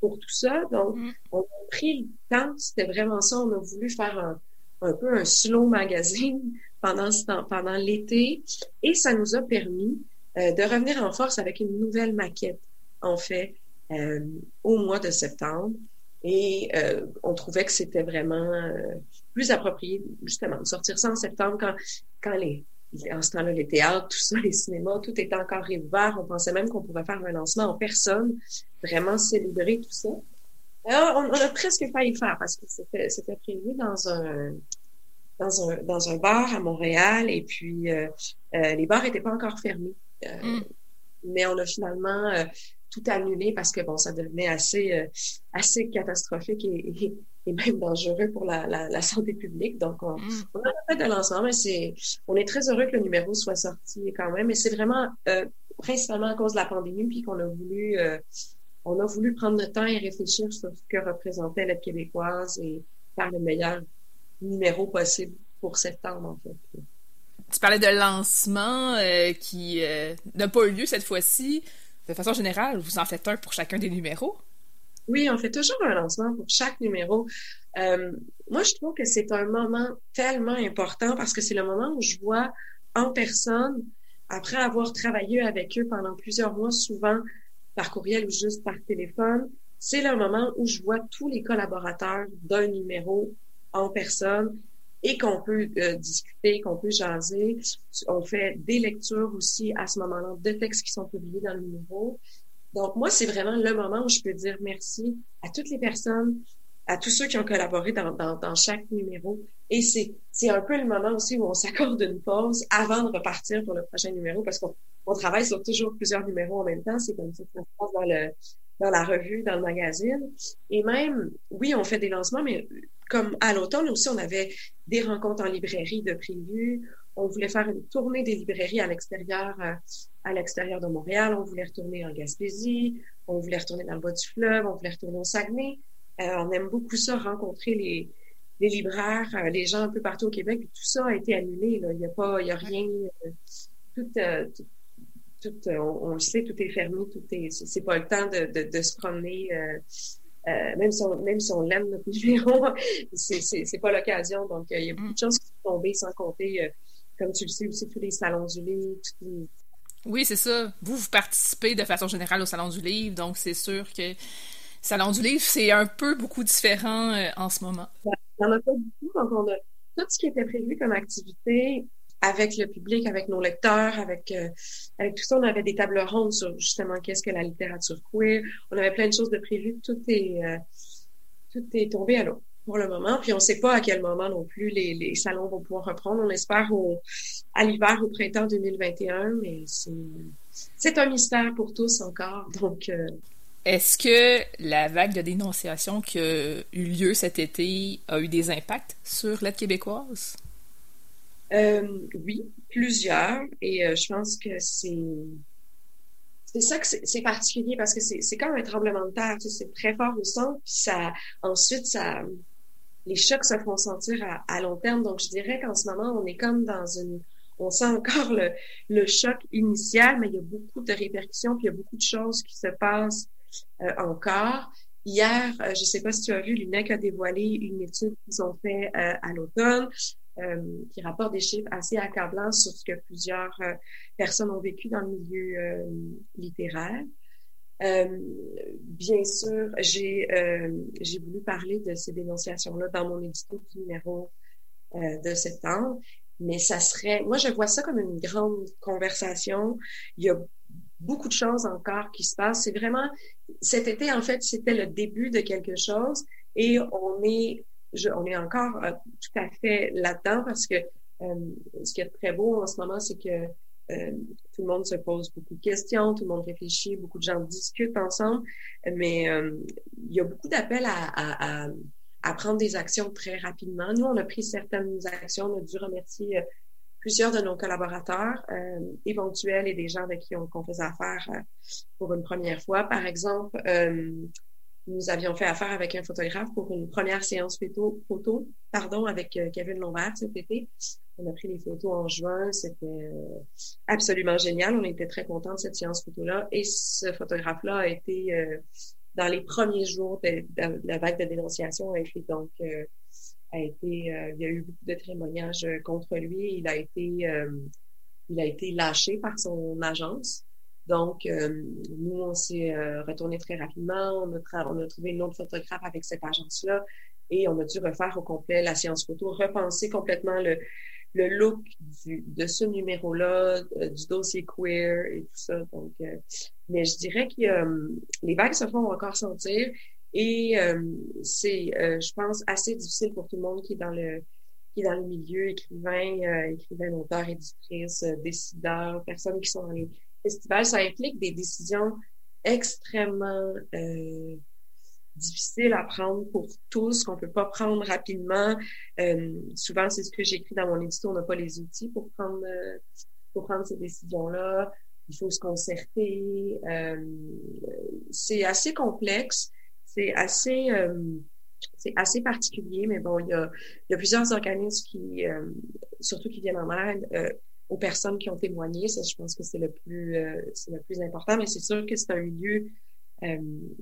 pour tout ça. Donc, mm. on a pris le temps, c'était vraiment ça, on a voulu faire un, un peu un slow magazine (laughs) pendant ce temps, pendant l'été, et ça nous a permis euh, de revenir en force avec une nouvelle maquette, en fait, euh, au mois de septembre. Et euh, on trouvait que c'était vraiment euh, plus approprié, justement, de sortir ça en septembre quand, quand les, en ce temps-là, les théâtres, tout ça, (laughs) les cinémas, tout était encore réouvert. On pensait même qu'on pouvait faire un lancement en personne, vraiment célébrer tout ça. Alors, on, a presque failli faire parce que c'était, c'était prévu dans un, dans un, dans un bar à Montréal et puis euh, les bars étaient pas encore fermés. Mm. Mais on a finalement tout annulé parce que bon, ça devenait assez euh, assez catastrophique et, et, même dangereux pour la, la, la santé publique. Donc, on, mm. on a fait de lancement, mais c'est on est très heureux que le numéro soit sorti quand même. Et c'est vraiment euh, principalement à cause de la pandémie, puis qu'on a voulu euh, on a voulu prendre le temps et réfléchir sur ce que représentait l'aide québécoise et faire le meilleur numéro possible pour septembre, en fait. Tu parlais de lancement qui n'a pas eu lieu cette fois-ci de façon générale, vous en faites un pour chacun des numéros? Oui, on fait toujours un lancement pour chaque numéro. Euh, moi, je trouve que c'est un moment tellement important parce que c'est le moment où je vois en personne, après avoir travaillé avec eux pendant plusieurs mois, souvent par courriel ou juste par téléphone, c'est le moment où je vois tous les collaborateurs d'un numéro en personne et qu'on peut euh, discuter, qu'on peut jaser. On fait des lectures aussi à ce moment-là de textes qui sont publiés dans le numéro. Donc, moi, c'est vraiment le moment où je peux dire merci à toutes les personnes, à tous ceux qui ont collaboré dans, chaque numéro. Et c'est, c'est un peu le moment aussi où on s'accorde une pause avant de repartir pour le prochain numéro parce qu'on on travaille sur toujours plusieurs numéros en même temps. C'est comme ça ça se passe dans le, dans la revue, dans le magazine. Et même, oui, on fait des lancements, mais comme à l'automne aussi, on avait des rencontres en librairie de prévues. On voulait faire une tournée des librairies à l'extérieur, euh, à l'extérieur de Montréal. On voulait retourner en Gaspésie. On voulait retourner dans le bas du fleuve. On voulait retourner au Saguenay. Euh, on aime beaucoup ça, rencontrer les, les libraires, euh, les gens un peu partout au Québec. tout ça a été annulé. Là. Il n'y a pas, il y a rien. tout, tout tout, euh, on, le sait, tout est fermé, tout est, c'est pas le temps de, de, de se promener. Euh, euh, même si on, même si on l'aime notre numéro, (laughs) c'est, pas l'occasion. Donc, il y a beaucoup de choses qui sont tombées, sans compter, comme tu le sais aussi, tous les salons du livre, les... Oui, c'est ça. Vous, vous participez de façon générale au Salon du Livre, donc c'est sûr que Salon du Livre, c'est un peu beaucoup différent en ce moment. Il n'y en a pas beaucoup, donc on a tout ce qui était prévu comme activité avec le public, avec nos lecteurs, avec euh, avec tout ça, on avait des tables rondes sur justement qu'est-ce que la littérature queer. On avait plein de choses de prévues. Tout est euh, tout est tombé à l'eau pour le moment. Puis on ne sait pas à quel moment non plus les, salons vont pouvoir reprendre. On espère au, à l'hiver ou printemps 2021, mais c'est un mystère pour tous encore. Donc euh, est-ce que la vague de dénonciation qui a eu lieu cet été a eu des impacts sur l'aide québécoise? Euh, oui, plusieurs. Et euh, je pense que c'est c'est ça que c'est particulier parce que c'est comme un tremblement de terre. Tu sais, c'est très fort au son. Puis ça, ensuite, ça, les chocs se font sentir à, à long terme. Donc, je dirais qu'en ce moment, on est comme dans une, on sent encore le, le choc initial, mais il y a beaucoup de répercussions, puis il y a beaucoup de choses qui se passent euh, encore. Hier, je ne sais pas si tu as vu, l'UNEC a dévoilé une étude qu'ils ont fait à l'automne euh, qui rapporte des chiffres assez accablants sur ce que plusieurs euh, personnes ont vécu dans le milieu euh, littéraire. bien sûr, j'ai j'ai voulu parler de ces dénonciations-là dans mon édito numéro de septembre, mais ça serait, moi je vois ça comme une grande conversation. Il y a beaucoup de choses encore qui se passent. C'est vraiment, cet été, en fait, c'était le début de quelque chose et on est, je, on est encore euh, tout à fait là-dedans parce que euh, ce qui est très beau en ce moment, c'est que euh, tout le monde se pose beaucoup de questions, tout le monde réfléchit, beaucoup de gens discutent ensemble, mais il y a beaucoup d'appels à, à, à, prendre des actions très rapidement. Nous, on a pris certaines actions, on a dû remercier plusieurs de nos collaborateurs euh, éventuels et des gens avec qui on, on faisait affaire euh, pour une première fois. Par exemple, euh, nous avions fait affaire avec un photographe pour une première séance photo, pardon, avec Kevin Lombert cet été. On a pris les photos en juin. C'était absolument génial. On était très contents de cette séance photo-là. Et ce photographe-là a été dans les premiers jours de, la vague de dénonciation, a été donc a été, euh, il y a eu beaucoup de témoignages euh, contre lui. Il a été, euh, il a été lâché par son agence. Donc, nous, on s'est retourné très rapidement. On a, on a trouvé une autre photographe avec cette agence-là et on a dû refaire au complet la séance photo, repenser complètement le, le look de ce numéro-là, du dossier queer et tout ça. Donc, mais je dirais que les vagues se font encore sentir et euh, c'est, euh, je pense, assez difficile pour tout le monde qui est dans le qui est dans le milieu, écrivain, euh, écrivain, auteur, éditrice, euh, décideur, personnes qui sont dans les festivals. Ça implique des décisions extrêmement euh, difficiles à prendre pour tous, qu'on peut pas prendre rapidement. souvent, c'est ce que j'écris dans mon édito, on n'a pas les outils pour prendre pour prendre ces décisions-là. Il faut se concerter. c'est assez complexe c'est assez euh, c'est assez particulier, mais bon, il y a, il y a plusieurs organismes qui, euh, surtout qui viennent en aide euh, aux personnes qui ont témoigné. Ça, je pense que c'est le plus c'est le plus important, mais c'est sûr que c'est un milieu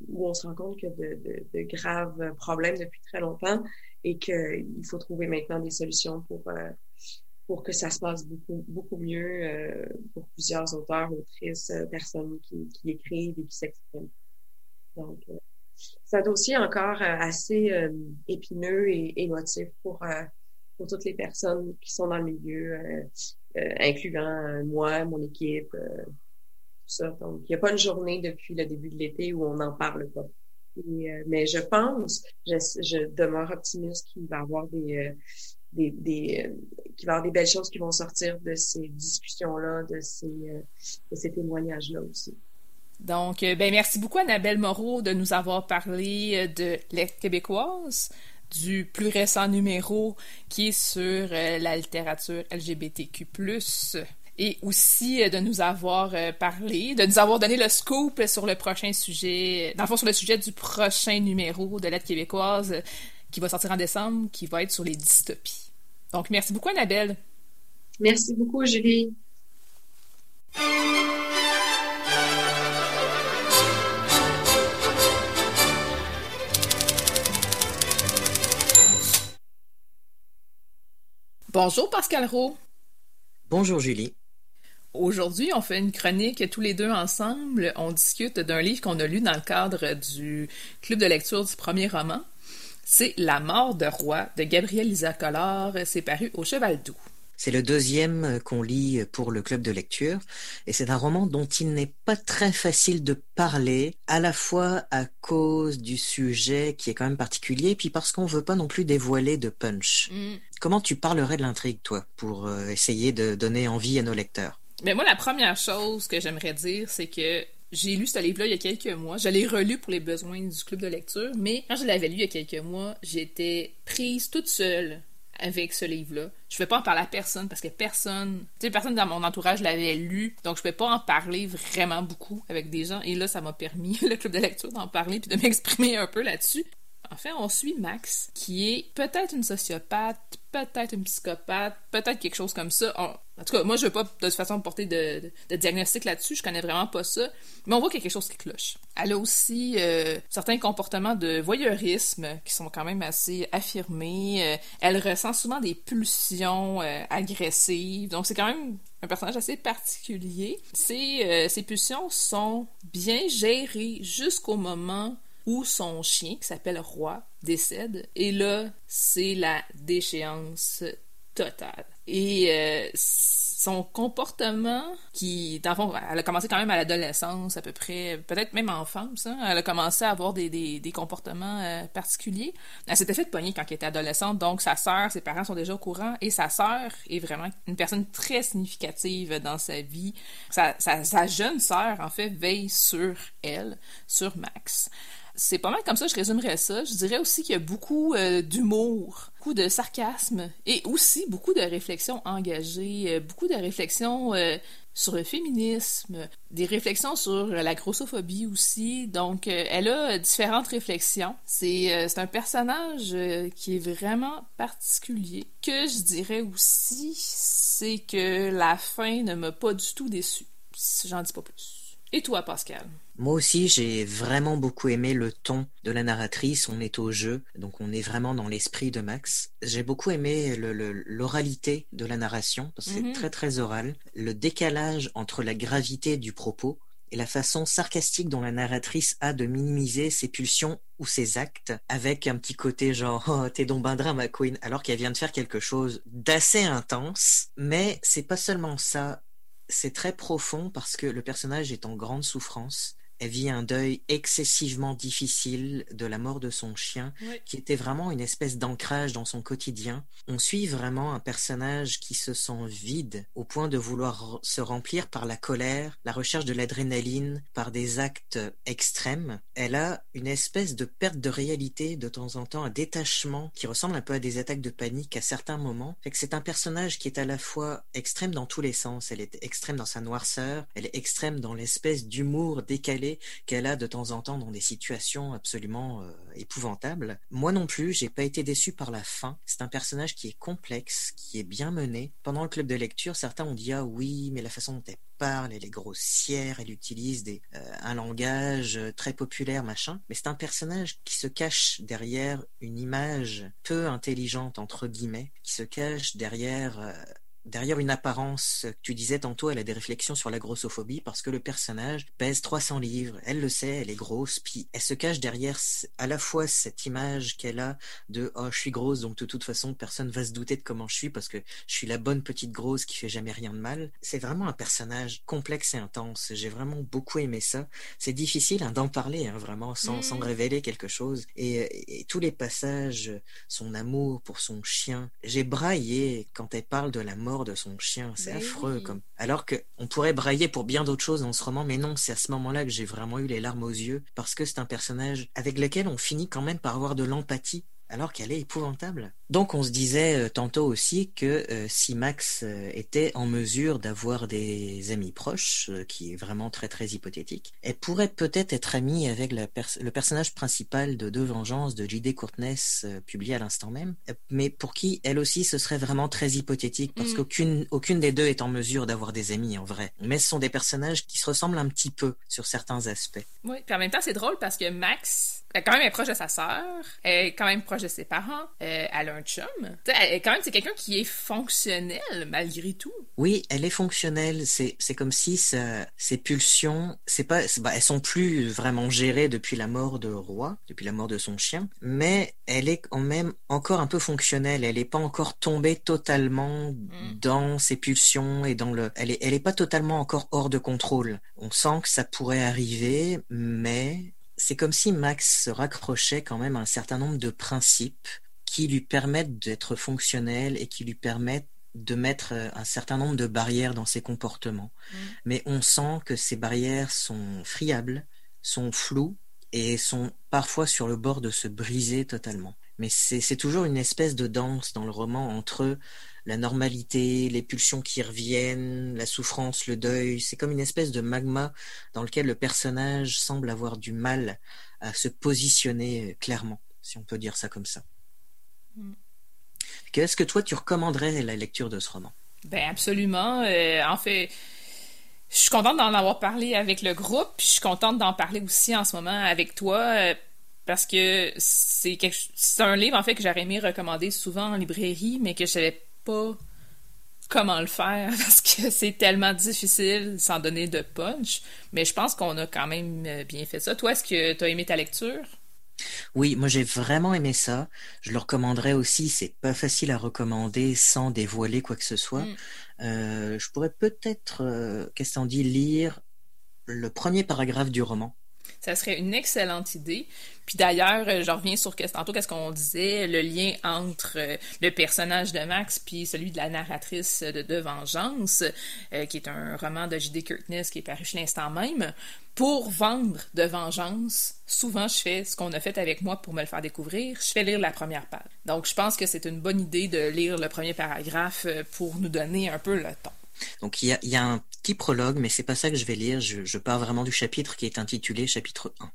où on se rend compte qu'il y a de, de, de, graves problèmes depuis très longtemps et qu'il faut trouver maintenant des solutions pour pour que ça se passe beaucoup beaucoup mieux pour plusieurs auteurs, autrices, personnes qui, qui écrivent et qui s'expriment. Donc c'est un dossier encore euh, assez euh, épineux et émotif pour, euh, pour toutes les personnes qui sont dans le milieu, incluant moi, mon équipe, tout ça. Donc, il n'y a pas une journée depuis le début de l'été où on n'en parle pas. mais je pense, je, demeure optimiste qu'il va y avoir des, des, des qu'il va avoir des belles choses qui vont sortir de ces discussions-là, de ces, de ces témoignages-là aussi. Donc, euh, ben, merci beaucoup, Annabelle Moreau, de nous avoir parlé euh, de l'aide québécoise, du plus récent numéro qui est sur euh, la littérature LGBTQ+, et aussi de nous avoir parlé, de nous avoir donné le scoop sur le prochain sujet, dans le fond, sur le sujet du prochain numéro de l'aide québécoise qui va sortir en décembre, qui va être sur les dystopies. Donc, merci beaucoup, Annabelle. Merci beaucoup, Julie. Bonjour Pascal Roux. Bonjour Julie. Aujourd'hui, on fait une chronique tous les deux ensemble. On discute d'un livre qu'on a lu dans le cadre du club de lecture du premier roman. C'est La mort de roi de Gabriel Lisa Collard. C'est paru au Cheval Doux. C'est le deuxième euh, qu'on lit pour le club de lecture et c'est un roman dont il n'est pas très facile de parler, à la fois à cause du sujet qui est quand même particulier, puis parce qu'on veut pas non plus dévoiler de punch. Mm. Comment tu parlerais de l'intrigue, toi, pour euh, essayer de donner envie à nos lecteurs? Mais moi, la première chose que j'aimerais dire, c'est que j'ai lu ce livre-là il y a quelques mois. Je l'ai relu pour les besoins du club de lecture, mais quand je l'avais lu il y a quelques mois, j'étais prise toute seule avec ce livre-là. Je ne vais pas en parler à personne parce que personne, tu sais, personne dans mon entourage l'avait lu, donc je ne vais pas en parler vraiment beaucoup avec des gens. Et là, ça m'a permis, (laughs) le club de lecture, d'en parler puis de m'exprimer un peu là-dessus. En fait, on suit Max, qui est peut-être une sociopathe, peut-être une psychopathe, peut-être quelque chose comme ça. En tout cas, moi, je veux pas de toute façon porter de, diagnostic là-dessus, je connais vraiment pas ça, mais on voit qu'il y a quelque chose qui cloche. Elle a aussi euh, certains comportements de voyeurisme qui sont quand même assez affirmés. Euh, elle ressent souvent des pulsions euh, agressives, donc c'est quand même un personnage assez particulier. Ces, ces pulsions sont bien gérées jusqu'au moment où son chien, qui s'appelle Roi, décède. Et là, c'est la déchéance totale. Et euh, son comportement, qui, dans le fond, elle a commencé quand même à l'adolescence, à peu près, peut-être même enfance, hein, elle a commencé à avoir des, des, comportements euh, particuliers. Elle s'était fait pogner quand elle était adolescente, donc sa sœur, ses parents sont déjà au courant, et sa sœur est vraiment une personne très significative dans sa vie. Sa jeune sœur, en fait, veille sur elle, sur Max c'est pas mal comme ça, je résumerais ça. Je dirais aussi qu'il y a beaucoup euh, d'humour, beaucoup de sarcasme et aussi beaucoup de réflexions engagées, euh, beaucoup de réflexions euh, sur le féminisme, des réflexions sur la grossophobie aussi. Donc, elle a différentes réflexions. C'est un personnage qui est vraiment particulier. Que je dirais aussi, c'est que la fin ne m'a pas du tout déçu. J'en dis pas plus. Et toi, Pascal? Moi aussi, j'ai vraiment beaucoup aimé le ton de la narratrice. On est au jeu, donc on est vraiment dans l'esprit de Max. J'ai beaucoup aimé l'oralité de la narration, parce que c'est mhm. très très oral. Le décalage entre la gravité du propos et la façon sarcastique dont la narratrice a de minimiser ses pulsions ou ses actes avec un petit côté genre oh t'es donc ben ma queen alors qu'elle vient de faire quelque chose d'assez intense mais c'est pas seulement ça c'est très profond parce que le personnage est en grande souffrance elle vit un deuil excessivement difficile de la mort de son chien, qui était vraiment une espèce d'ancrage dans son quotidien. On suit vraiment un personnage qui se sent vide au point de vouloir se remplir par la colère, la recherche de l'adrénaline, par des actes extrêmes. Elle a une espèce de perte de réalité de temps en temps, un détachement qui ressemble un peu à des attaques de panique à certains moments. C'est un personnage qui est à la fois extrême dans tous les sens. Elle est extrême dans sa noirceur, elle est extrême dans l'espèce d'humour décalé qu'elle a de temps en temps dans des situations absolument euh, épouvantables. Moi non plus, j'ai pas été déçu par la fin. C'est un personnage qui est complexe, qui est bien mené. Pendant le club de lecture, certains ont dit ah oui, mais la façon dont elle parle, elle est grossière, elle utilise euh, un langage euh, très populaire, machin. Mais c'est un personnage qui se cache derrière une image peu intelligente entre guillemets, qui se cache derrière derrière une apparence, tu disais tantôt, elle a des réflexions sur la grossophobie parce que le personnage pèse 300 livres, elle le sait, elle est grosse, puis elle se cache derrière à la fois cette image qu'elle a de oh je suis grosse donc de toute façon personne va se douter de comment je suis parce que je suis la bonne petite grosse qui fait jamais rien de mal. C'est vraiment un personnage complexe et intense. J'ai vraiment beaucoup aimé ça. C'est difficile hein, d'en parler hein, vraiment sans, sans, mmh. révéler quelque chose et, et tous les passages, son amour pour son chien. J'ai braillé quand elle parle de la mort de son chien. C'est affreux. Comme... Alors qu'on pourrait brailler pour bien d'autres choses dans ce roman, mais non, c'est à ce moment-là que j'ai vraiment eu les larmes aux yeux, parce que c'est un personnage avec lequel on finit quand même par avoir de l'empathie alors qu'elle est épouvantable. Donc on se disait euh, tantôt aussi que euh, si Max euh, était en mesure d'avoir des amis proches, qui est vraiment très très hypothétique, elle pourrait peut-être être amie avec le personnage principal de Deux Vengeances de J.D. Courtness, publié à l'instant même, mais pour qui elle aussi ce serait vraiment très hypothétique, parce mm. qu'aucune aucune des deux est en mesure d'avoir des amis en vrai. Mais ce sont des personnages qui se ressemblent un petit peu sur certains aspects. Oui, puis en même temps c'est drôle parce que Max, elle quand même est proche de sa sœur, elle est quand même proche de ses parents, elle a un chum. Elle, quand même, c'est quelqu'un qui est fonctionnel malgré tout. Oui, elle est fonctionnelle. C'est, c'est comme si ses pulsions, c'est pas, bah, elles sont plus vraiment gérées depuis la mort de Roi, depuis la mort de son chien, mais elle est quand même encore un peu fonctionnelle. Elle n'est pas encore tombée totalement mm. dans ses pulsions et dans le, elle est, elle est pas totalement encore hors de contrôle. On sent que ça pourrait arriver, mais c'est comme si Max se raccrochait quand même à un certain nombre de principes qui lui permettent d'être fonctionnel et qui lui permettent de mettre euh, un certain nombre de barrières dans ses comportements. Mm. Mais on sent que ces barrières sont friables, sont floues et sont parfois sur le bord de se briser totalement. Mais c'est toujours une espèce de danse dans le roman entre la normalité, les pulsions qui reviennent, la souffrance, le deuil. C'est comme une espèce de magma dans lequel le personnage semble avoir du mal à se positionner clairement, si on peut dire ça comme ça. Est-ce que toi, tu recommanderais la lecture de ce roman? Ben absolument. Euh, en fait, je suis contente d'en avoir parlé avec le groupe, puis je suis contente d'en parler aussi en ce moment avec toi, euh, parce que c'est c'est un livre en fait que j'aurais aimé recommander souvent en librairie, mais que je savais pas comment le faire (laughs) parce que c'est tellement difficile sans donner de punch. Mais je pense qu'on a quand même bien fait ça. Toi, est-ce que tu as aimé ta lecture? Oui, moi j'ai vraiment aimé ça. Je le recommanderais aussi. C'est pas facile à recommander sans dévoiler quoi que ce soit. Mm. Euh, je pourrais peut-être, euh, qu'est-ce qu'on dit, lire le premier paragraphe du roman. Ça serait une excellente idée. Puis d'ailleurs, euh, je reviens sur tantôt qu'est-ce qu'on disait, le lien entre euh, le personnage de Max puis celui de la narratrice de, de Vengeance, euh, qui est un roman de J.D. Kirkness qui est paru chez l'instant même. Pour vendre de Vengeance, souvent je fais ce qu'on a fait avec moi pour me le faire découvrir, je fais lire la première page. Donc je pense que c'est une bonne idée de lire le premier paragraphe pour nous donner un peu le ton. Donc il y a, y a un petit prologue, mais c'est pas ça que je vais lire. Je, pars vraiment du chapitre qui est intitulé chapitre 1.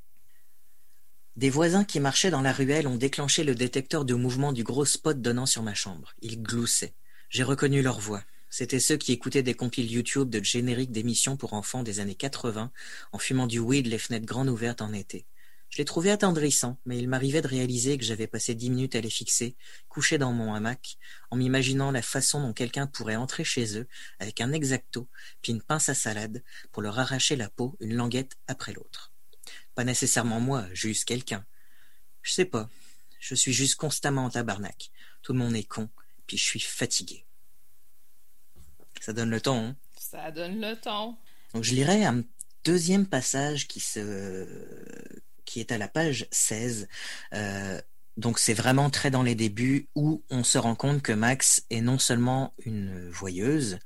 Des voisins qui marchaient dans la ruelle ont déclenché le détecteur de mouvement du gros spot donnant sur ma chambre. Ils gloussaient. J'ai reconnu leur voix. C'étaient ceux qui écoutaient des compiles YouTube de génériques d'émissions pour enfants des années 80 en fumant du weed les fenêtres grandes ouvertes en été. Je les trouvais attendrissants, mais il m'arrivait de réaliser que j'avais passé dix minutes à les fixer, couché dans mon hamac, en m'imaginant la façon dont quelqu'un pourrait entrer chez eux avec un exacto puis une pince à salade pour leur arracher la peau une languette après l'autre. Pas nécessairement moi, juste quelqu'un. Je sais pas. Je suis juste constamment en tabarnak. Tout le monde est con, puis je suis fatigué. Ça donne le ton, hein? Ça donne le ton. Donc je lirai un deuxième passage qui se qui est à la page 16. Euh, donc c'est vraiment très dans les débuts où on se rend compte que Max est non seulement une voyeuse,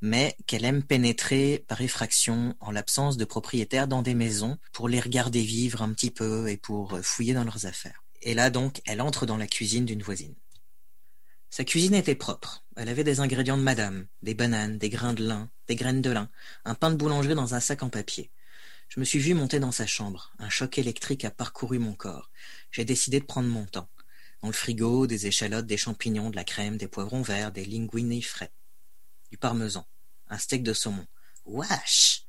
mais qu'elle aime pénétrer par effraction en l'absence de propriétaires dans des maisons pour les regarder vivre un petit peu et pour fouiller dans leurs affaires. Et là donc, elle entre dans la cuisine d'une voisine. Sa cuisine était propre. Elle avait des ingrédients de madame, des bananes, des grains de lin, des graines de lin, un pain de boulangerie dans un sac en papier. Je me suis vu monter dans sa chambre. Un choc électrique a parcouru mon corps. J'ai décidé de prendre mon temps. Dans le frigo, des échalotes, des champignons, de la crème, des poivrons verts, des linguini frais. Du parmesan. Un steak de saumon. Wesh!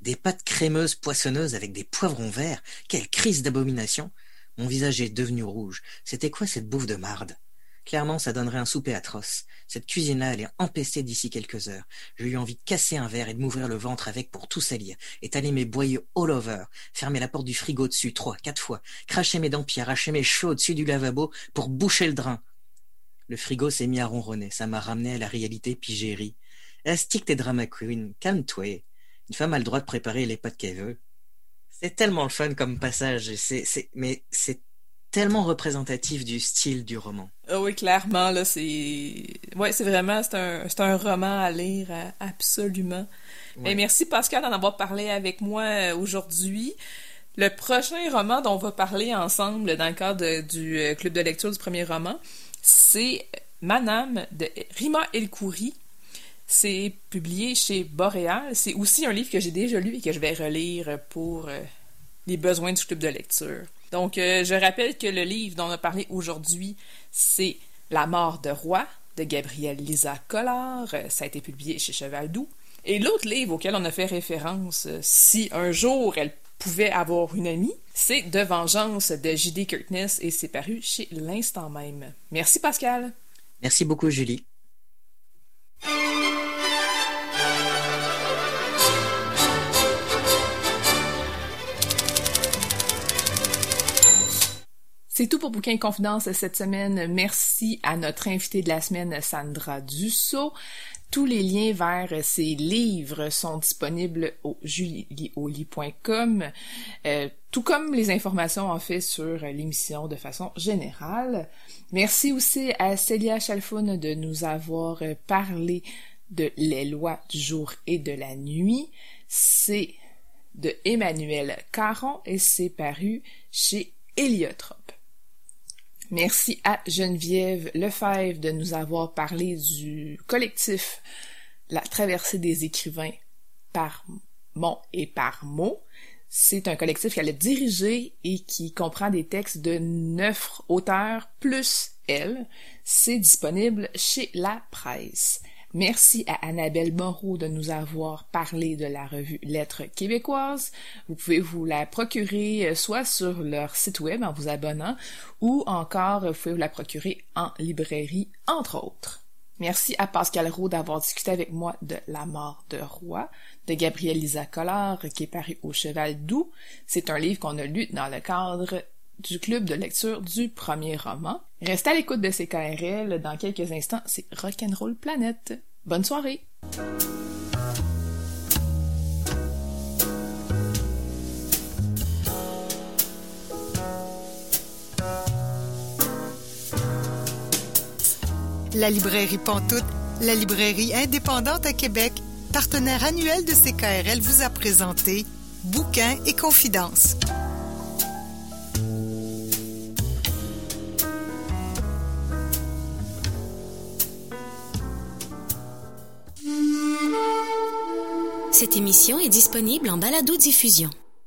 Des pâtes crémeuses poissonneuses avec des poivrons verts. Quelle crise d'abomination! Mon visage est devenu rouge. C'était quoi cette bouffe de marde? Clairement, ça donnerait un souper atroce. Cette cuisine-là, elle est empestée d'ici quelques heures. J'ai eu envie de casser un verre et de m'ouvrir le ventre avec pour tout salir, étaler mes boyaux all over, fermer la porte du frigo dessus trois, quatre fois, cracher mes dents puis arracher mes cheveux au-dessus du lavabo pour boucher le drain. Le frigo s'est mis à ronronner, ça m'a ramené à la réalité puis j'ai ri. Astique tes drama queen, calme-toi. Une femme a le droit de préparer les pâtes qu'elle veut. C'est tellement le fun comme passage, mais c'est tellement représentatif du style du roman. Ah oui, clairement, là, c'est... Ouais, c'est vraiment, c'est un, un roman à lire, euh, absolument. Mais merci Pascal d'en avoir parlé avec moi euh, aujourd'hui. Le prochain roman dont on va parler ensemble dans le cadre de- du euh, club de lecture du premier roman, c'est Manam de Rima El-Khoury. C'est publié chez Boréal. C'est aussi un livre que j'ai déjà lu et que je vais relire pour les besoins du club de lecture. Donc, euh, je rappelle que le livre dont on a parlé aujourd'hui, c'est La mort de roi de Gabrielle Lisa Collard. Euh, Ça a été publié chez Cheval Doux. Et l'autre livre auquel on a fait référence, euh, si un jour elle pouvait avoir une amie, c'est De vengeance de J.D. Kirkness et c'est paru chez l'instant même. Merci Pascal. Merci beaucoup, Julie. C'est tout pour Bouquin Confidence cette semaine. Merci à notre invitée de la semaine, Sandra Dussault. Tous les liens vers ces livres sont disponibles au julieoli.com, euh, tout comme les informations en fait sur l'émission de façon générale. Merci aussi à Célia Chalfoun de nous avoir parlé de Les lois du jour et de la nuit. C'est de Emmanuel Caron et c'est paru chez Héliotrope. Merci à Geneviève Lefebvre de nous avoir parlé du collectif La traversée des écrivains par mot et par mot. C'est un collectif qu'elle a dirigé et qui comprend des textes de neuf auteurs plus elle. C'est disponible chez La Presse. Merci à Annabelle Moreau de nous avoir parlé de la revue Lettres québécoises. Vous pouvez vous la procurer euh, soit sur leur site web en vous abonnant ou encore vous pouvez vous la procurer en librairie, entre autres. Merci à Pascal Roux d'avoir discuté avec moi de La mort de roi de Gabrielle Lisa Collard qui est paru au Cheval Doux. C'est un livre qu'on a lu dans le cadre du club de lecture du premier roman. Restez à l'écoute de CKRL. Dans quelques instants, c'est Rock'n'Roll Planète. Bonne soirée! La librairie Pantoute, la librairie indépendante à Québec, partenaire annuel de CKRL, vous a présenté Bouquins et Confidences. Cette émission est disponible en balado-diffusion.